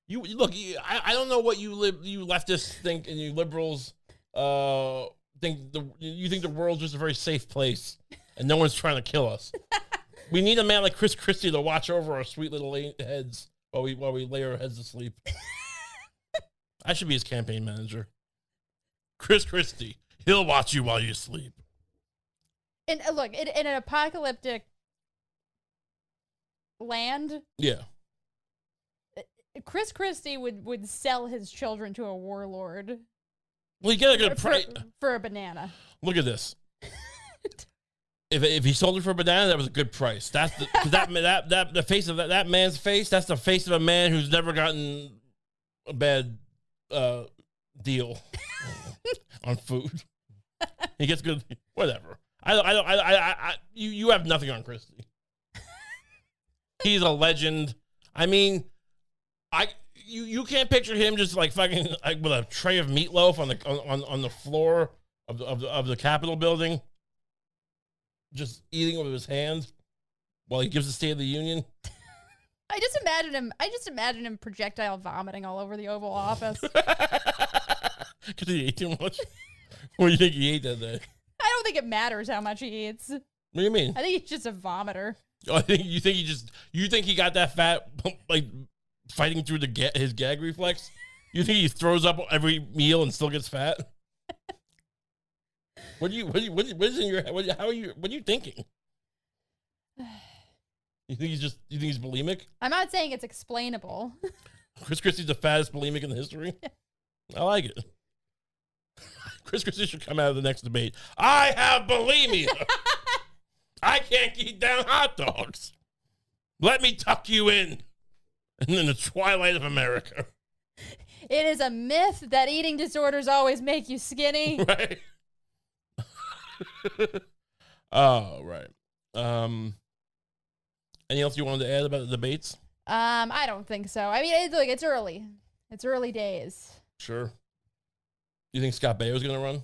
You look. You, I, I don't know what you lib, you leftists think and you liberals uh think the you think the world's just a very safe place and no one's trying to kill us. [LAUGHS] we need a man like Chris Christie to watch over our sweet little heads while we while we lay our heads to sleep. [LAUGHS] I should be his campaign manager. Chris Christie. He'll watch you while you sleep. And uh, look, in, in an apocalyptic land, Yeah. Chris Christie would would sell his children to a warlord Well, you get a good for, price. for a banana. Look at this. [LAUGHS] if, if he sold it for a banana, that was a good price. That's the, that that that the face of that, that man's face. That's the face of a man who's never gotten a bad uh, deal [LAUGHS] on food. He gets good. Whatever. I don't. I don't. I. I. I you. You have nothing on Christie. He's a legend. I mean, I. You. You can't picture him just like fucking like with a tray of meatloaf on the on on the floor of the of the, of the Capitol building, just eating with his hands while he gives the State of the Union. [LAUGHS] I just imagine him. I just imagine him projectile vomiting all over the Oval Office. [LAUGHS] Because he ate too much. [LAUGHS] what do you think he ate that day? I don't think it matters how much he eats. What do you mean? I think he's just a vomiter. Oh, I think you think he just you think he got that fat like fighting through the ga- his gag reflex. You think he throws up every meal and still gets fat? What do you what do you, what, what is in your what, how are you what are you thinking? [SIGHS] You think he's just you think he's bulimic? I'm not saying it's explainable. [LAUGHS] Chris Christie's the fattest bulimic in the history. I like it. [LAUGHS] Chris Christie should come out of the next debate. I have bulimia. [LAUGHS] I can't keep down hot dogs. Let me tuck you in. And in the twilight of America. It is a myth that eating disorders always make you skinny. Right. [LAUGHS] oh, right. Um anything else you wanted to add about the debates? Um, I don't think so. I mean, it's like it's early. It's early days. Sure. You think Scott Baio's gonna run?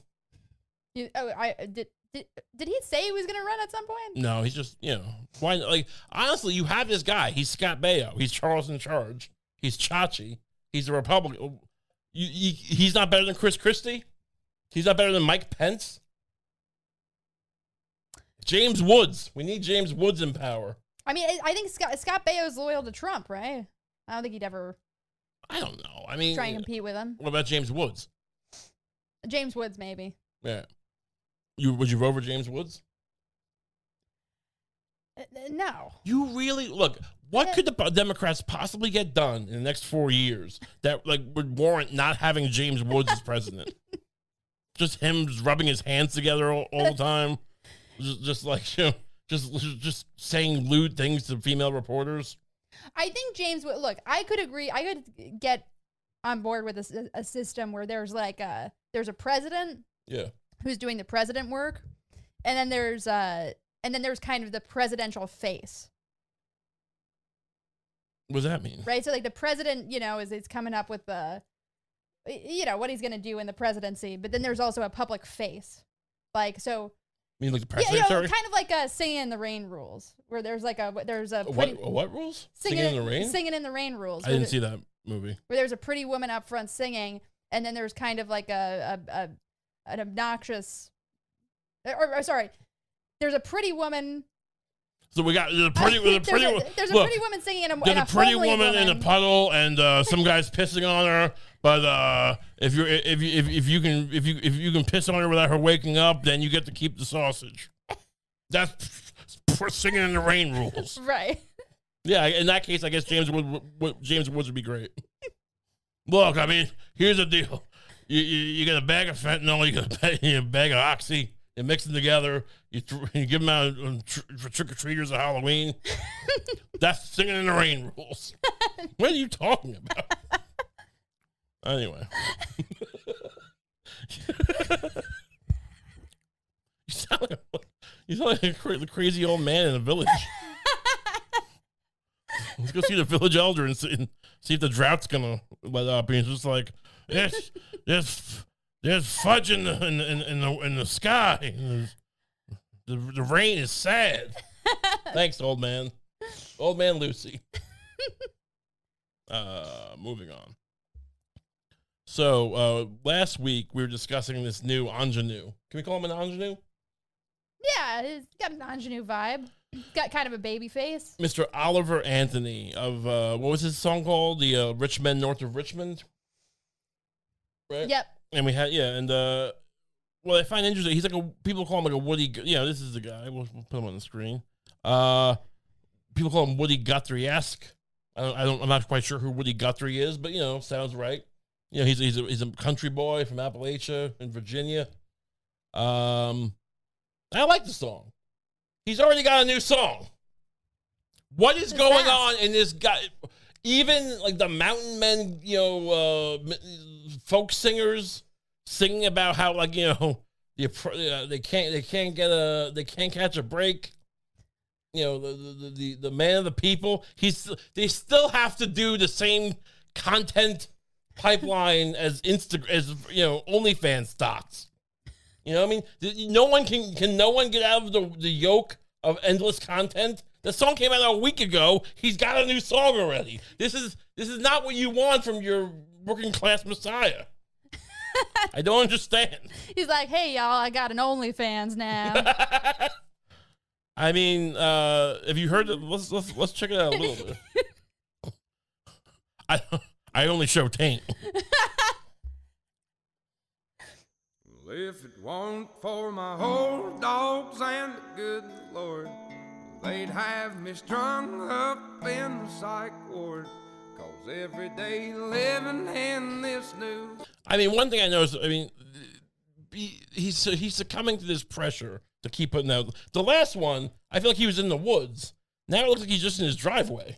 You, oh, I did. Did, did he say he was going to run at some point? No, he's just you know why like honestly you have this guy. He's Scott Baio. He's Charles in charge. He's Chachi. He's a Republican. You, you, he's not better than Chris Christie. He's not better than Mike Pence. James Woods. We need James Woods in power. I mean, I- think Scott Scott Baio's loyal to Trump, right? I don't think he'd ever I don't know. I mean, try and compete with him. what about James Woods? James Woods, maybe. Yeah. You would you vote for James Woods? Uh, uh, No. You really look. What could the Democrats possibly get done in the next four years that like would warrant not having James Woods as president? [LAUGHS] just him rubbing his hands together all, all the time, just, just like [LAUGHS] you know, just just saying lewd things to female reporters. I think James would look. I could agree. I could get on board with a system where there's like a there's a president Yeah. who's doing the president work, and then there's uh and then there's kind of the presidential face, What does that mean? right? So like the president, you know, is is coming up with the you know what he's gonna do in the presidency, but then there's also a public face, like so. I mean, like the press Yeah, you know, kind of like uh, a singing in the rain rules, where there's like a there's a what what rules? singing, Singing in the rain. Singing in the rain rules. I didn't the- see that movie. where there's a pretty woman up front singing, and then there's kind of like a, a, a an obnoxious, or, or sorry, there's a pretty woman. So we got there's a pretty, a there's pretty, a, there's a look, pretty woman singing in a, There's and a pretty homely woman, in a puddle, and uh, [LAUGHS] some guys pissing on her. But uh, if you if you if, if you can if you if you can piss on her without her waking up, then you get to keep the sausage. That's for singing in the rain rules. [LAUGHS] Right. Yeah, in that case, I guess James Wood, Wood James Woods would be great. Look, I mean, here's the deal: you you, you get a bag of fentanyl, you get a bag, you get a bag of oxy, you mix them together, you, th- [LAUGHS] you give them out um, tr- for trick or treaters at Halloween. [LAUGHS] That's singing in the rain rules. [LAUGHS] what are you talking about? Anyway. you sound like a, you sound like a cra- crazy old man in a village. Let's go see the village elder and see, and see if the drought's gonna let up. And he's just like, there's, there's, there's fudge in the in, in, in the in the sky. The, the rain is sad. [LAUGHS] Thanks, old man. Old man Lucie. uh, moving on. So uh, last week we were discussing this new ingenue. Can we call him an ingenue? Yeah, he's got an ingenue vibe. He's got kind of a baby face. Mr. Oliver Anthony of uh, what was his song called? The uh, Rich Men North of Richmond. Right. Yep. And we had yeah, and uh, well, I find interesting. He's like a people call him like a Woody. Yeah, this is the guy. We'll, we'll put him on the screen. Uh, people call him Woody Guthrie esque. I don't, I don't. I'm not quite sure who Woody Guthrie is, but you know, sounds right. You know, he's he's a, he's a country boy from Appalachia in Virginia. Um, I like the song. He's already got a new song. What is going on in this guy? Even like the mountain men, you know, uh, folk singers singing about how like you know [LAUGHS] the uh, they can't they can't get a they can't catch a break. You know the the, the the man of the people. He's they still have to do the same content pipeline [LAUGHS] as Insta as you know OnlyFans stocks. You know what I mean? No one can can no one get out of the, the yoke of endless content. The song came out a week ago. He's got a new song already. This is this is not what you want from your working class messiah. [LAUGHS] I don't understand. He's like, hey y'all, I got an OnlyFans now. [LAUGHS] I mean, uh, if you heard it, let's let's let's check it out a little bit. [LAUGHS] I I only show taint. Well, if it weren't for my whole dogs and the good Lord, they'd have me strung up in the psych ward. Cause every day living in this new I mean, one thing I know is, I mean, he, he's he's succumbing to this pressure to keep putting out. The last one, I feel like he was in the woods. Now it looks like he's just in his driveway.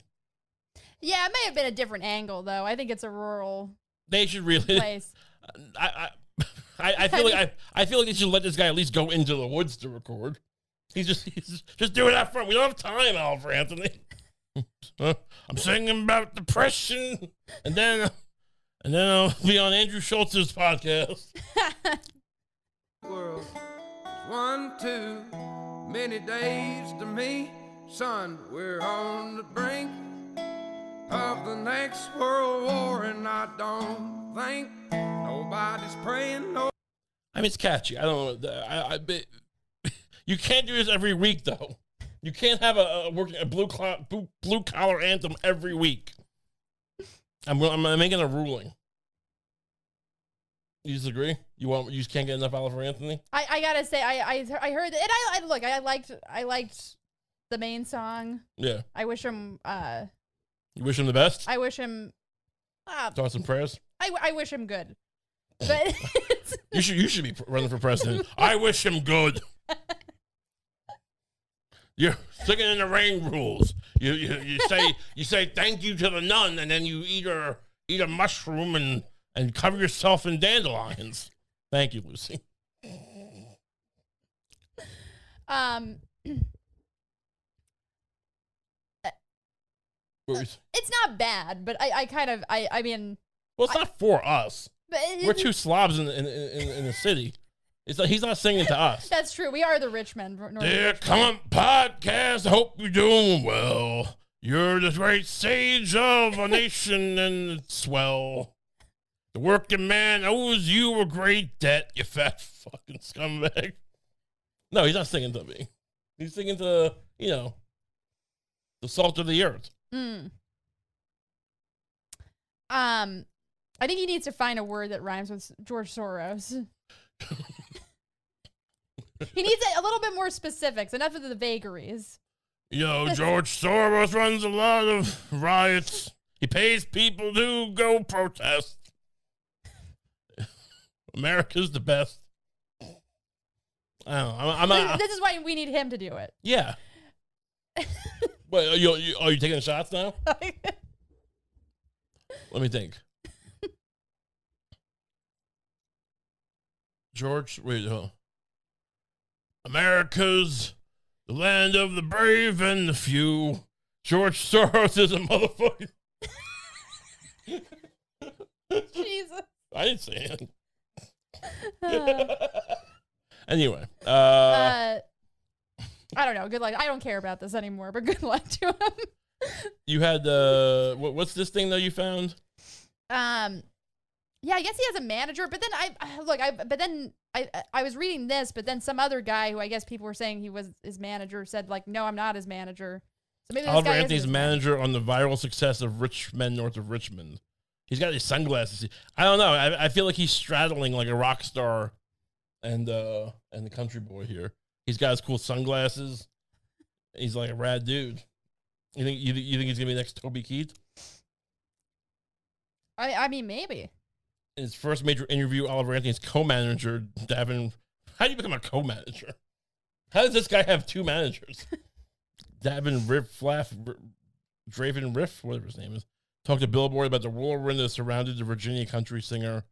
yeah, it may have been a different angle though. I think it's a rural They should really. [LAUGHS] place. I, I [LAUGHS] I I feel like I I feel like they should let this guy at least go into the woods to record. He's just he's just, doing that for. We don't have time, Oliver Anthony. [LAUGHS] I'm singing about depression, and then and then I'll be on Andrew Schulz's podcast. [LAUGHS] world. One too many days to me, son. We're on the brink of the next world war, and I don't think nobody's praying. No. I mean, it's catchy. I don't know. I, I, but You can't do this every week, though. You can't have a, a working a blue collar blue, blue collar anthem every week. I'm I'm making a ruling. You disagree? You want you just can't get enough Oliver Anthony? I, I gotta say I I, I heard and I, I look I liked I liked the main song. Yeah. I wish him uh You wish him the best. I wish him uh, Thoughts and prayers. I, I wish him good. [LAUGHS] But [LAUGHS] You should you should be running for president. I wish him good. [LAUGHS] You're sticking in the rain rules. You, you you say you say thank you to the nun, and then you eat a eat a mushroom and and cover yourself in dandelions. Thank you, Lucie. um it's not bad, but I, I kind of I I mean Well, it's not for us. but it- We're two slobs in in in, in the city. It's like he's not singing to us. [LAUGHS] that's true. We are the rich men. Dear Kump Podcast, I hope you're doing well. You're the great sage of a [LAUGHS] nation and it's swell. The working man owes you a great debt, you fat fucking scumbag. No, he's not singing to me. He's singing to, you know, the salt of the earth. Mm. Um, I think he needs to find a word that rhymes with George Soros. He needs a, a little bit more specifics. Enough of the vagaries. You know, George Soros runs a lot of riots. He pays people to go protest. America's the best. I don't know. I'm, I'm This- not. this is why we need him to do it. Yeah. [LAUGHS] Wait, are you, you, are you taking the shots now? [LAUGHS] Let me think. George, wait, huh? America's the land of the brave and the few. George Soros is a motherfucker. [LAUGHS] Jesus. I didn't say anything. [LAUGHS] Uh, Anyway, uh, uh, I don't know. Good luck. I don't care about this anymore, but good luck to him. you had uh, what, what's this thing that you found? Um, yeah, I guess he has a manager, but then I look, I but then I I was reading this, but then some other guy who I guess people were saying he was his manager said like, no, I'm not his manager. So maybe this Oliver guy Anthony's manager on the viral success of Rich Men North of Richmond. He's got these sunglasses. I don't know. I, I feel like he's straddling like a rock star and uh and the country boy here. He's got his cool sunglasses. He's like a rad dude. You think you, you think he's gonna be next Toby Keith? I I mean maybe. In his first major interview, Oliver Anthony's co-manager Davin. How do you become a co-manager? How does this guy have two managers? [LAUGHS] Davin Riff Flaff R- Draven Riffe, whatever his name is, talked to Billboard about the whirlwind that surrounded the Virginia country singer.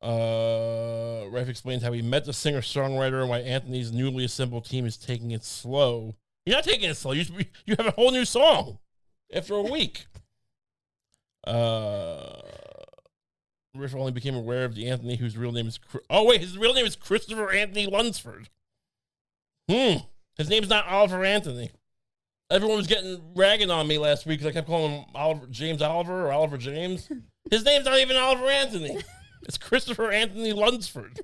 Uh, Riffe explains how he met the singer songwriter and why Anthony's newly assembled team is taking it slow. You're not taking it slow. You you have a whole new song after a week. [LAUGHS] Uh, Riffe only became aware of the Anthony whose real name is. Oh wait, his real name is Christopher Anthony Lunsford. Hmm. His name's not Oliver Anthony. Everyone was getting ragging on me last week because I kept calling him Oliver James Oliver or Oliver James. [LAUGHS] His name's not even Oliver Anthony. It's Christopher Anthony Lunsford.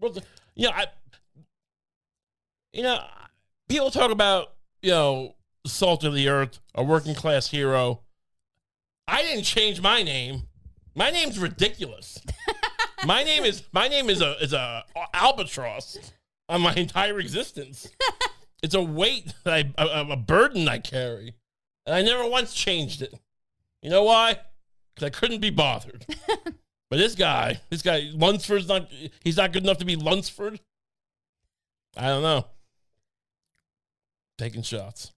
You know, I, you know, people talk about you know salt of the earth, a working class hero. I didn't change my name. My name's ridiculous. [LAUGHS] my name is my name is a is a albatross on my entire existence. [LAUGHS] it's a weight that I a, a burden I carry, and I never once changed it. You know why? Because I couldn't be bothered. [LAUGHS] but this guy, this guy Lunsford's not. He's not good enough to be Lunsford. I don't know. Taking shots.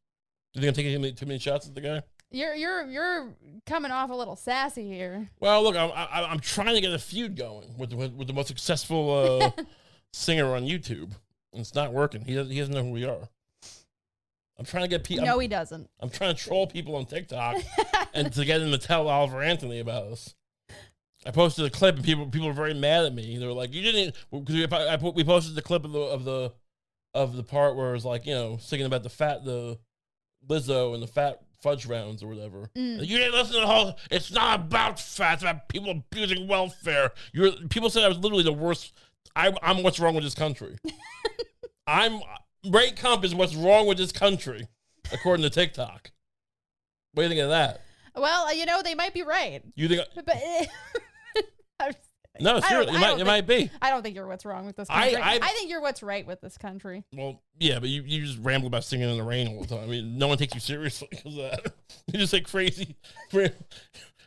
Do You think I'm taking too many, too many shots at the guy? You're you're you're coming off a little sassy here. Well, look, I'm I, I'm trying to get a feud going with the, with the most successful uh, [LAUGHS] singer on YouTube. And it's not working. He doesn't, he doesn't know who we are. I'm trying to get people. No, I'm, he doesn't. I'm trying to troll people on TikTok [LAUGHS] and to get them to tell Oliver Anthony about us. I posted a clip and people people were very mad at me. They were like, "You didn't," because we, I put, we posted the clip of the of the of the part where it was like, you know, singing about the fat the Lizzo and the fat fudge rounds or whatever. Mm. You didn't listen to the whole. It's not about fat. It's about people abusing welfare. You're people said I was literally the worst. I, I'm what's wrong with this country. [LAUGHS] I'm Ray Kump is what's wrong with this country, according to TikTok. What do you think of that? Well, you know they might be right, You think? but [LAUGHS] I'm. No, I it might, it think- might be. I don't think you're what's wrong with this I- country. I, I- think you're what's right with this country. Well, yeah, but you, you just ramble about singing in the rain all the time. I mean, no one takes you seriously [LAUGHS] because of that. You just say crazy. Hey,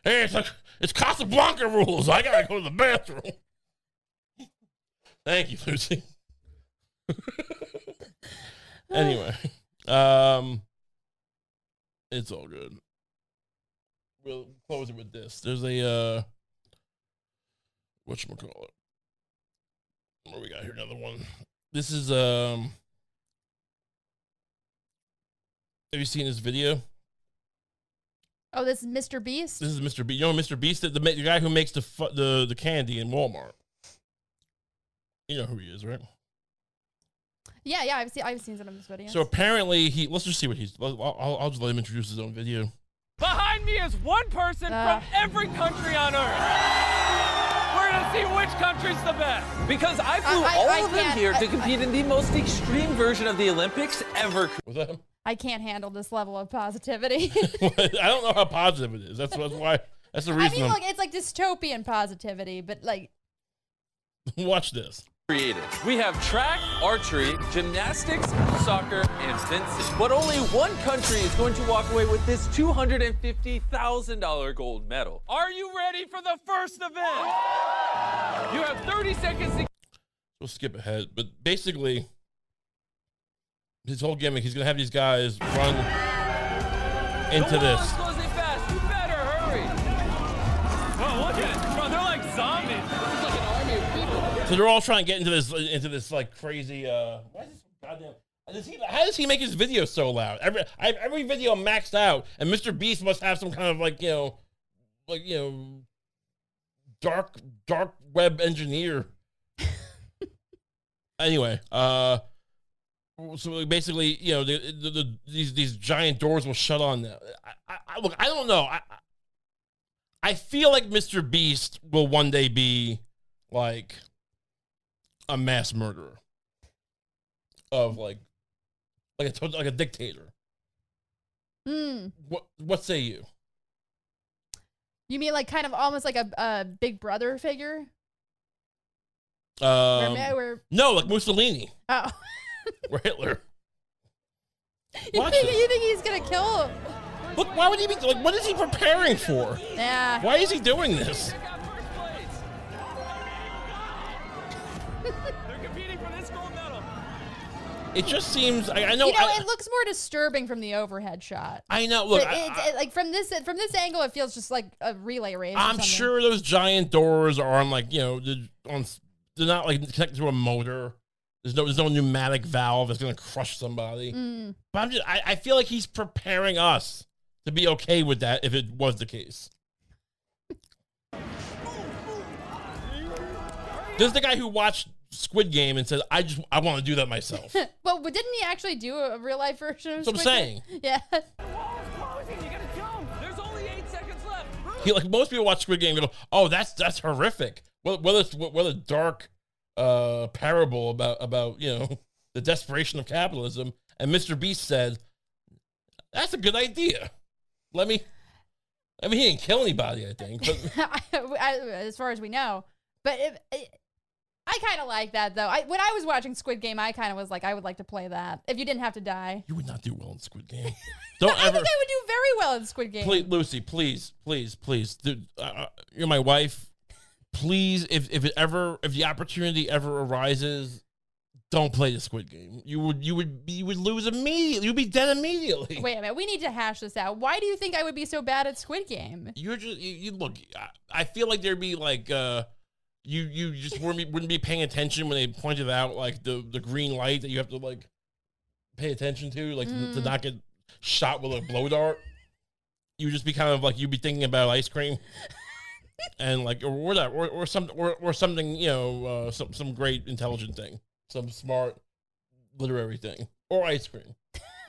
it's like it's Casablanca rules. I gotta go to the bathroom. Thank you, Lucie. [LAUGHS] anyway, um, it's all good. We'll close it with this. There's a uh, what call it? What we got here? Another one. This is um. Have you seen this video? Oh, this is Mr. Beast. This is Mr. Beast. You know Mr. Beast, the, the the guy who makes the fu- the the candy in Walmart. You know who he is, right? Yeah, yeah, I've seen I've seen some of his videos. So apparently he. Let's just see what he's. I'll, I'll, I'll just let him introduce his own video. Behind me is one person Ah. from every country on earth. We're gonna see which country's the best. Because I flew I- all I of them here I- to compete in the most extreme version of the Olympics ever. Was? I can't handle this level of positivity. [LAUGHS] I don't know how positive it is. That's that's why. That's the I reason. mean, I'm, look, it's like dystopian positivity, but like, [LAUGHS] watch this. Created. We have track, archery, gymnastics, soccer, and fencing. But only one country is going to walk away with this $250,000 gold medal. Are you ready for the first event? You have 30 seconds to We'll skip ahead, but basically, his whole gimmick. He's gonna have these guys run into this. So they're all trying to get into this into this like crazy. uh Why is this goddamn? Does he, how does he make his video so loud? Every I have every video maxed out, and Mr. Beast must have some kind of like you know, like you know, dark dark web engineer. [LAUGHS] anyway, uh, so basically, you know, the, the, the, these these giant doors will shut on them. I, I, I look, I don't know. I- I feel like Mr. Beast will one day be like a mass murderer of like like a like a dictator. hmm. What what say you? You mean like kind of almost like a, a Big Brother figure? Um, Where no, like Mussolini oh, [LAUGHS] or Hitler. you Watch think, you think he's gonna kill? Look, why would he be like? What is he preparing for? Yeah. Why is he doing this? It just seems. I, I know. you know, I, it looks more disturbing from the overhead shot. I know. Look, I, it- like from this from this angle, it feels just like a relay race. I'm sure those giant doors are on like you know the- on. They're not like connected to a motor. There's no there's no pneumatic valve that's gonna crush somebody. Mm. But I'm just I, I feel like he's preparing us to be okay with that if it was the case. [LAUGHS] This is the guy who watched Squid Game and said, "I just I want to do that myself." [LAUGHS] well, but didn't he actually do a real life version of That's what I'm saying. Game? [LAUGHS] Yeah. You gotta jump. There's only eight seconds left. He, like most people watch Squid Game and go, "Oh, that's that's horrific." Well, what what a what a dark uh, parable about about you know [LAUGHS] the desperation of capitalism. And Mr. Beast said, "That's a good idea." Let me. I mean, he didn't kill anybody, I think. But as far as we know. But if, I kind of like that though. I when I was watching Squid Game, I kind of was like, I would like to play that if you didn't have to die. you would not do well in Squid Game. [LAUGHS] [LAUGHS] Don't I ever. think I would do very well in Squid Game. Please, Lucie, please, please, please, dude, uh, uh, you're my wife. Please, if if it ever, if the opportunity ever arises, don't play the Squid Game. You would, you would, you would lose immediately. You'd be dead immediately. Wait a minute, we need to hash this out. Why do you think I would be so bad at Squid Game? You're just, you, you look. I, I feel like there'd be like, uh, you, you just wouldn't be, wouldn't be paying attention when they pointed out like the the green light that you have to like pay attention to, like to, to Mm. not get shot with a blow dart. You would just be kind of like you'd be thinking about ice cream. [LAUGHS] and like or whatever or, or some or, or something you know uh, some some great intelligent thing some smart literary thing or ice cream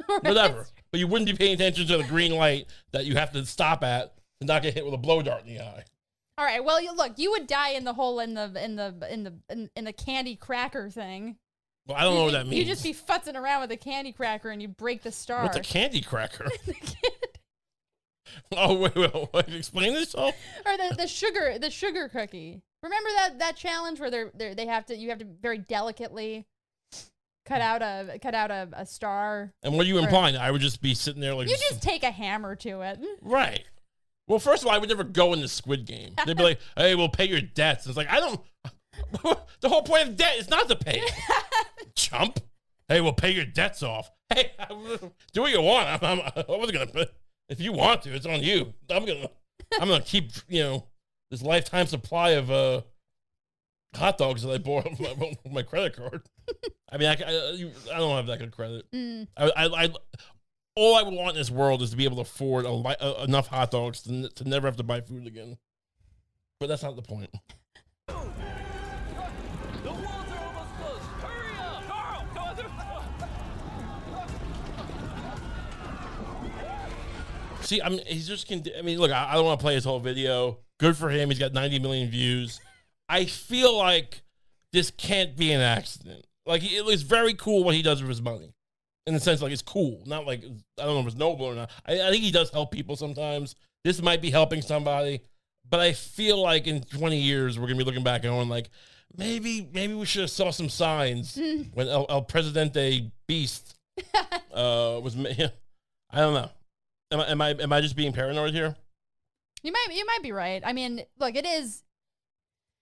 [LAUGHS] whatever but you wouldn't be paying attention to the green light that you have to stop at to not get hit with a blow dart in the eye All right. Well, you, look, you would die in the hole in the in the in the in, in the candy cracker thing. Well, I don't know what that means. You just be futzing around with a candy cracker and you break the star. What's a candy cracker? [LAUGHS] oh wait, wait, wait, explain this all. or the, the sugar the sugar cookie. Remember that that challenge where they're, they're they have to you have to very delicately cut out a cut out a, a star. And what are you implying? I would just be sitting there like You just take a hammer to it. right. Well, first of all, I would never go in the Squid Game. They'd be like, [LAUGHS] "Hey, we'll pay your debts." It's like I don't. [LAUGHS] the whole point of debt is not to pay. [LAUGHS] Chump. Hey, we'll pay your debts off. Hey, do what you want. I'm, I'm, I wasn't gonna. put- If you want to, it's on you. I'm gonna. I'm gonna keep you know this lifetime supply of uh hot dogs that I bought with my, with my credit card. I mean, I, I, you- I don't have that good credit. Mm. I, I, I, all I would want in this world is to be able to afford enough hot dogs to, to never have to buy food again. But that's not the point. See, I mean, he's just. I mean, look, I, I don't want to play his whole video. Good for him. He's got 90 million views. I feel like this can't be an accident. Like, it was very cool what he does with his money. In the sense, like, it's cool. Not like, I don't know if it's noble or not. I, I think he does help people sometimes. This might be helping somebody. But I feel like in 20 years, we're going to be looking back and going, like, maybe maybe we should have saw some signs [LAUGHS] when El, El Presidente Beast [LAUGHS] uh, was. [LAUGHS] I don't know. Am I, am I am I just being paranoid here? You might you might be right. I mean, look, it is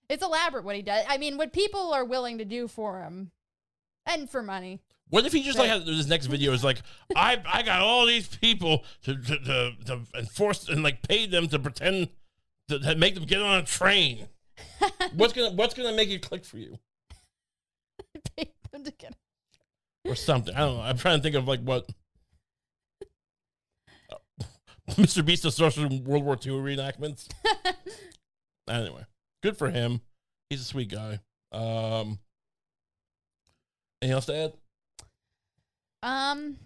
it's elaborate what he does. I mean, what people are willing to do for him and for money. What if he just like Right. had this next video is like I I got all these people to to, to, to enforce and like paid them to pretend to, to make them get on a train. [LAUGHS] what's gonna what's gonna make it click for you [LAUGHS] Pay them to get- or something? I don't know. I'm trying to think of like what. [LAUGHS] Mr. Beast is source from World War II reenactments. anyway, good for him. He's a sweet guy. Um, anything else to add? Um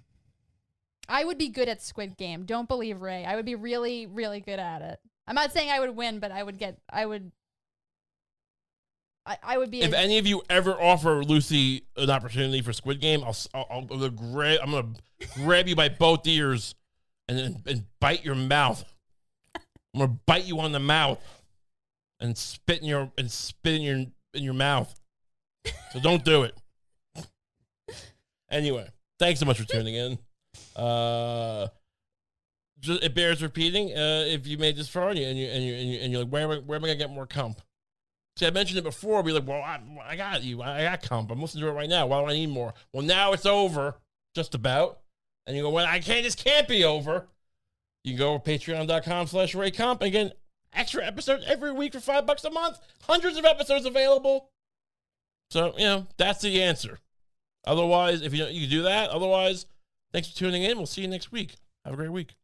I would be good at Squid Game. Don't believe Ray. I would be really really good at it. I'm not saying I would win, but I would get I would I, I would be If a- any of you ever offer Lucie an opportunity for Squid Game, I'll I'll, I'll, grab I'm gonna grab you by both ears and then and bite your mouth. I'm gonna bite you on the mouth and spit in your and spit in your in your mouth. So don't do it. Anyway, thanks so much for tuning in. Uh, just, it bears repeating. Uh, if you made this far and you and you and you and, you, and you're like, where am I, where am I gonna get more Kump? See, I mentioned it before. Be like, well, I, I got you. I got Kump. I'm listening to it right now. Why do I need more? Well, now it's over, just about. And you go, well, I can't. This can't be over. You can go to patreon.com slash raykump. Again, extra episodes every week for five bucks a month. Hundreds of episodes available. So, you know, that's the answer. Otherwise, if you you can do that, otherwise, thanks for tuning in. We'll see you next week. Have a great week.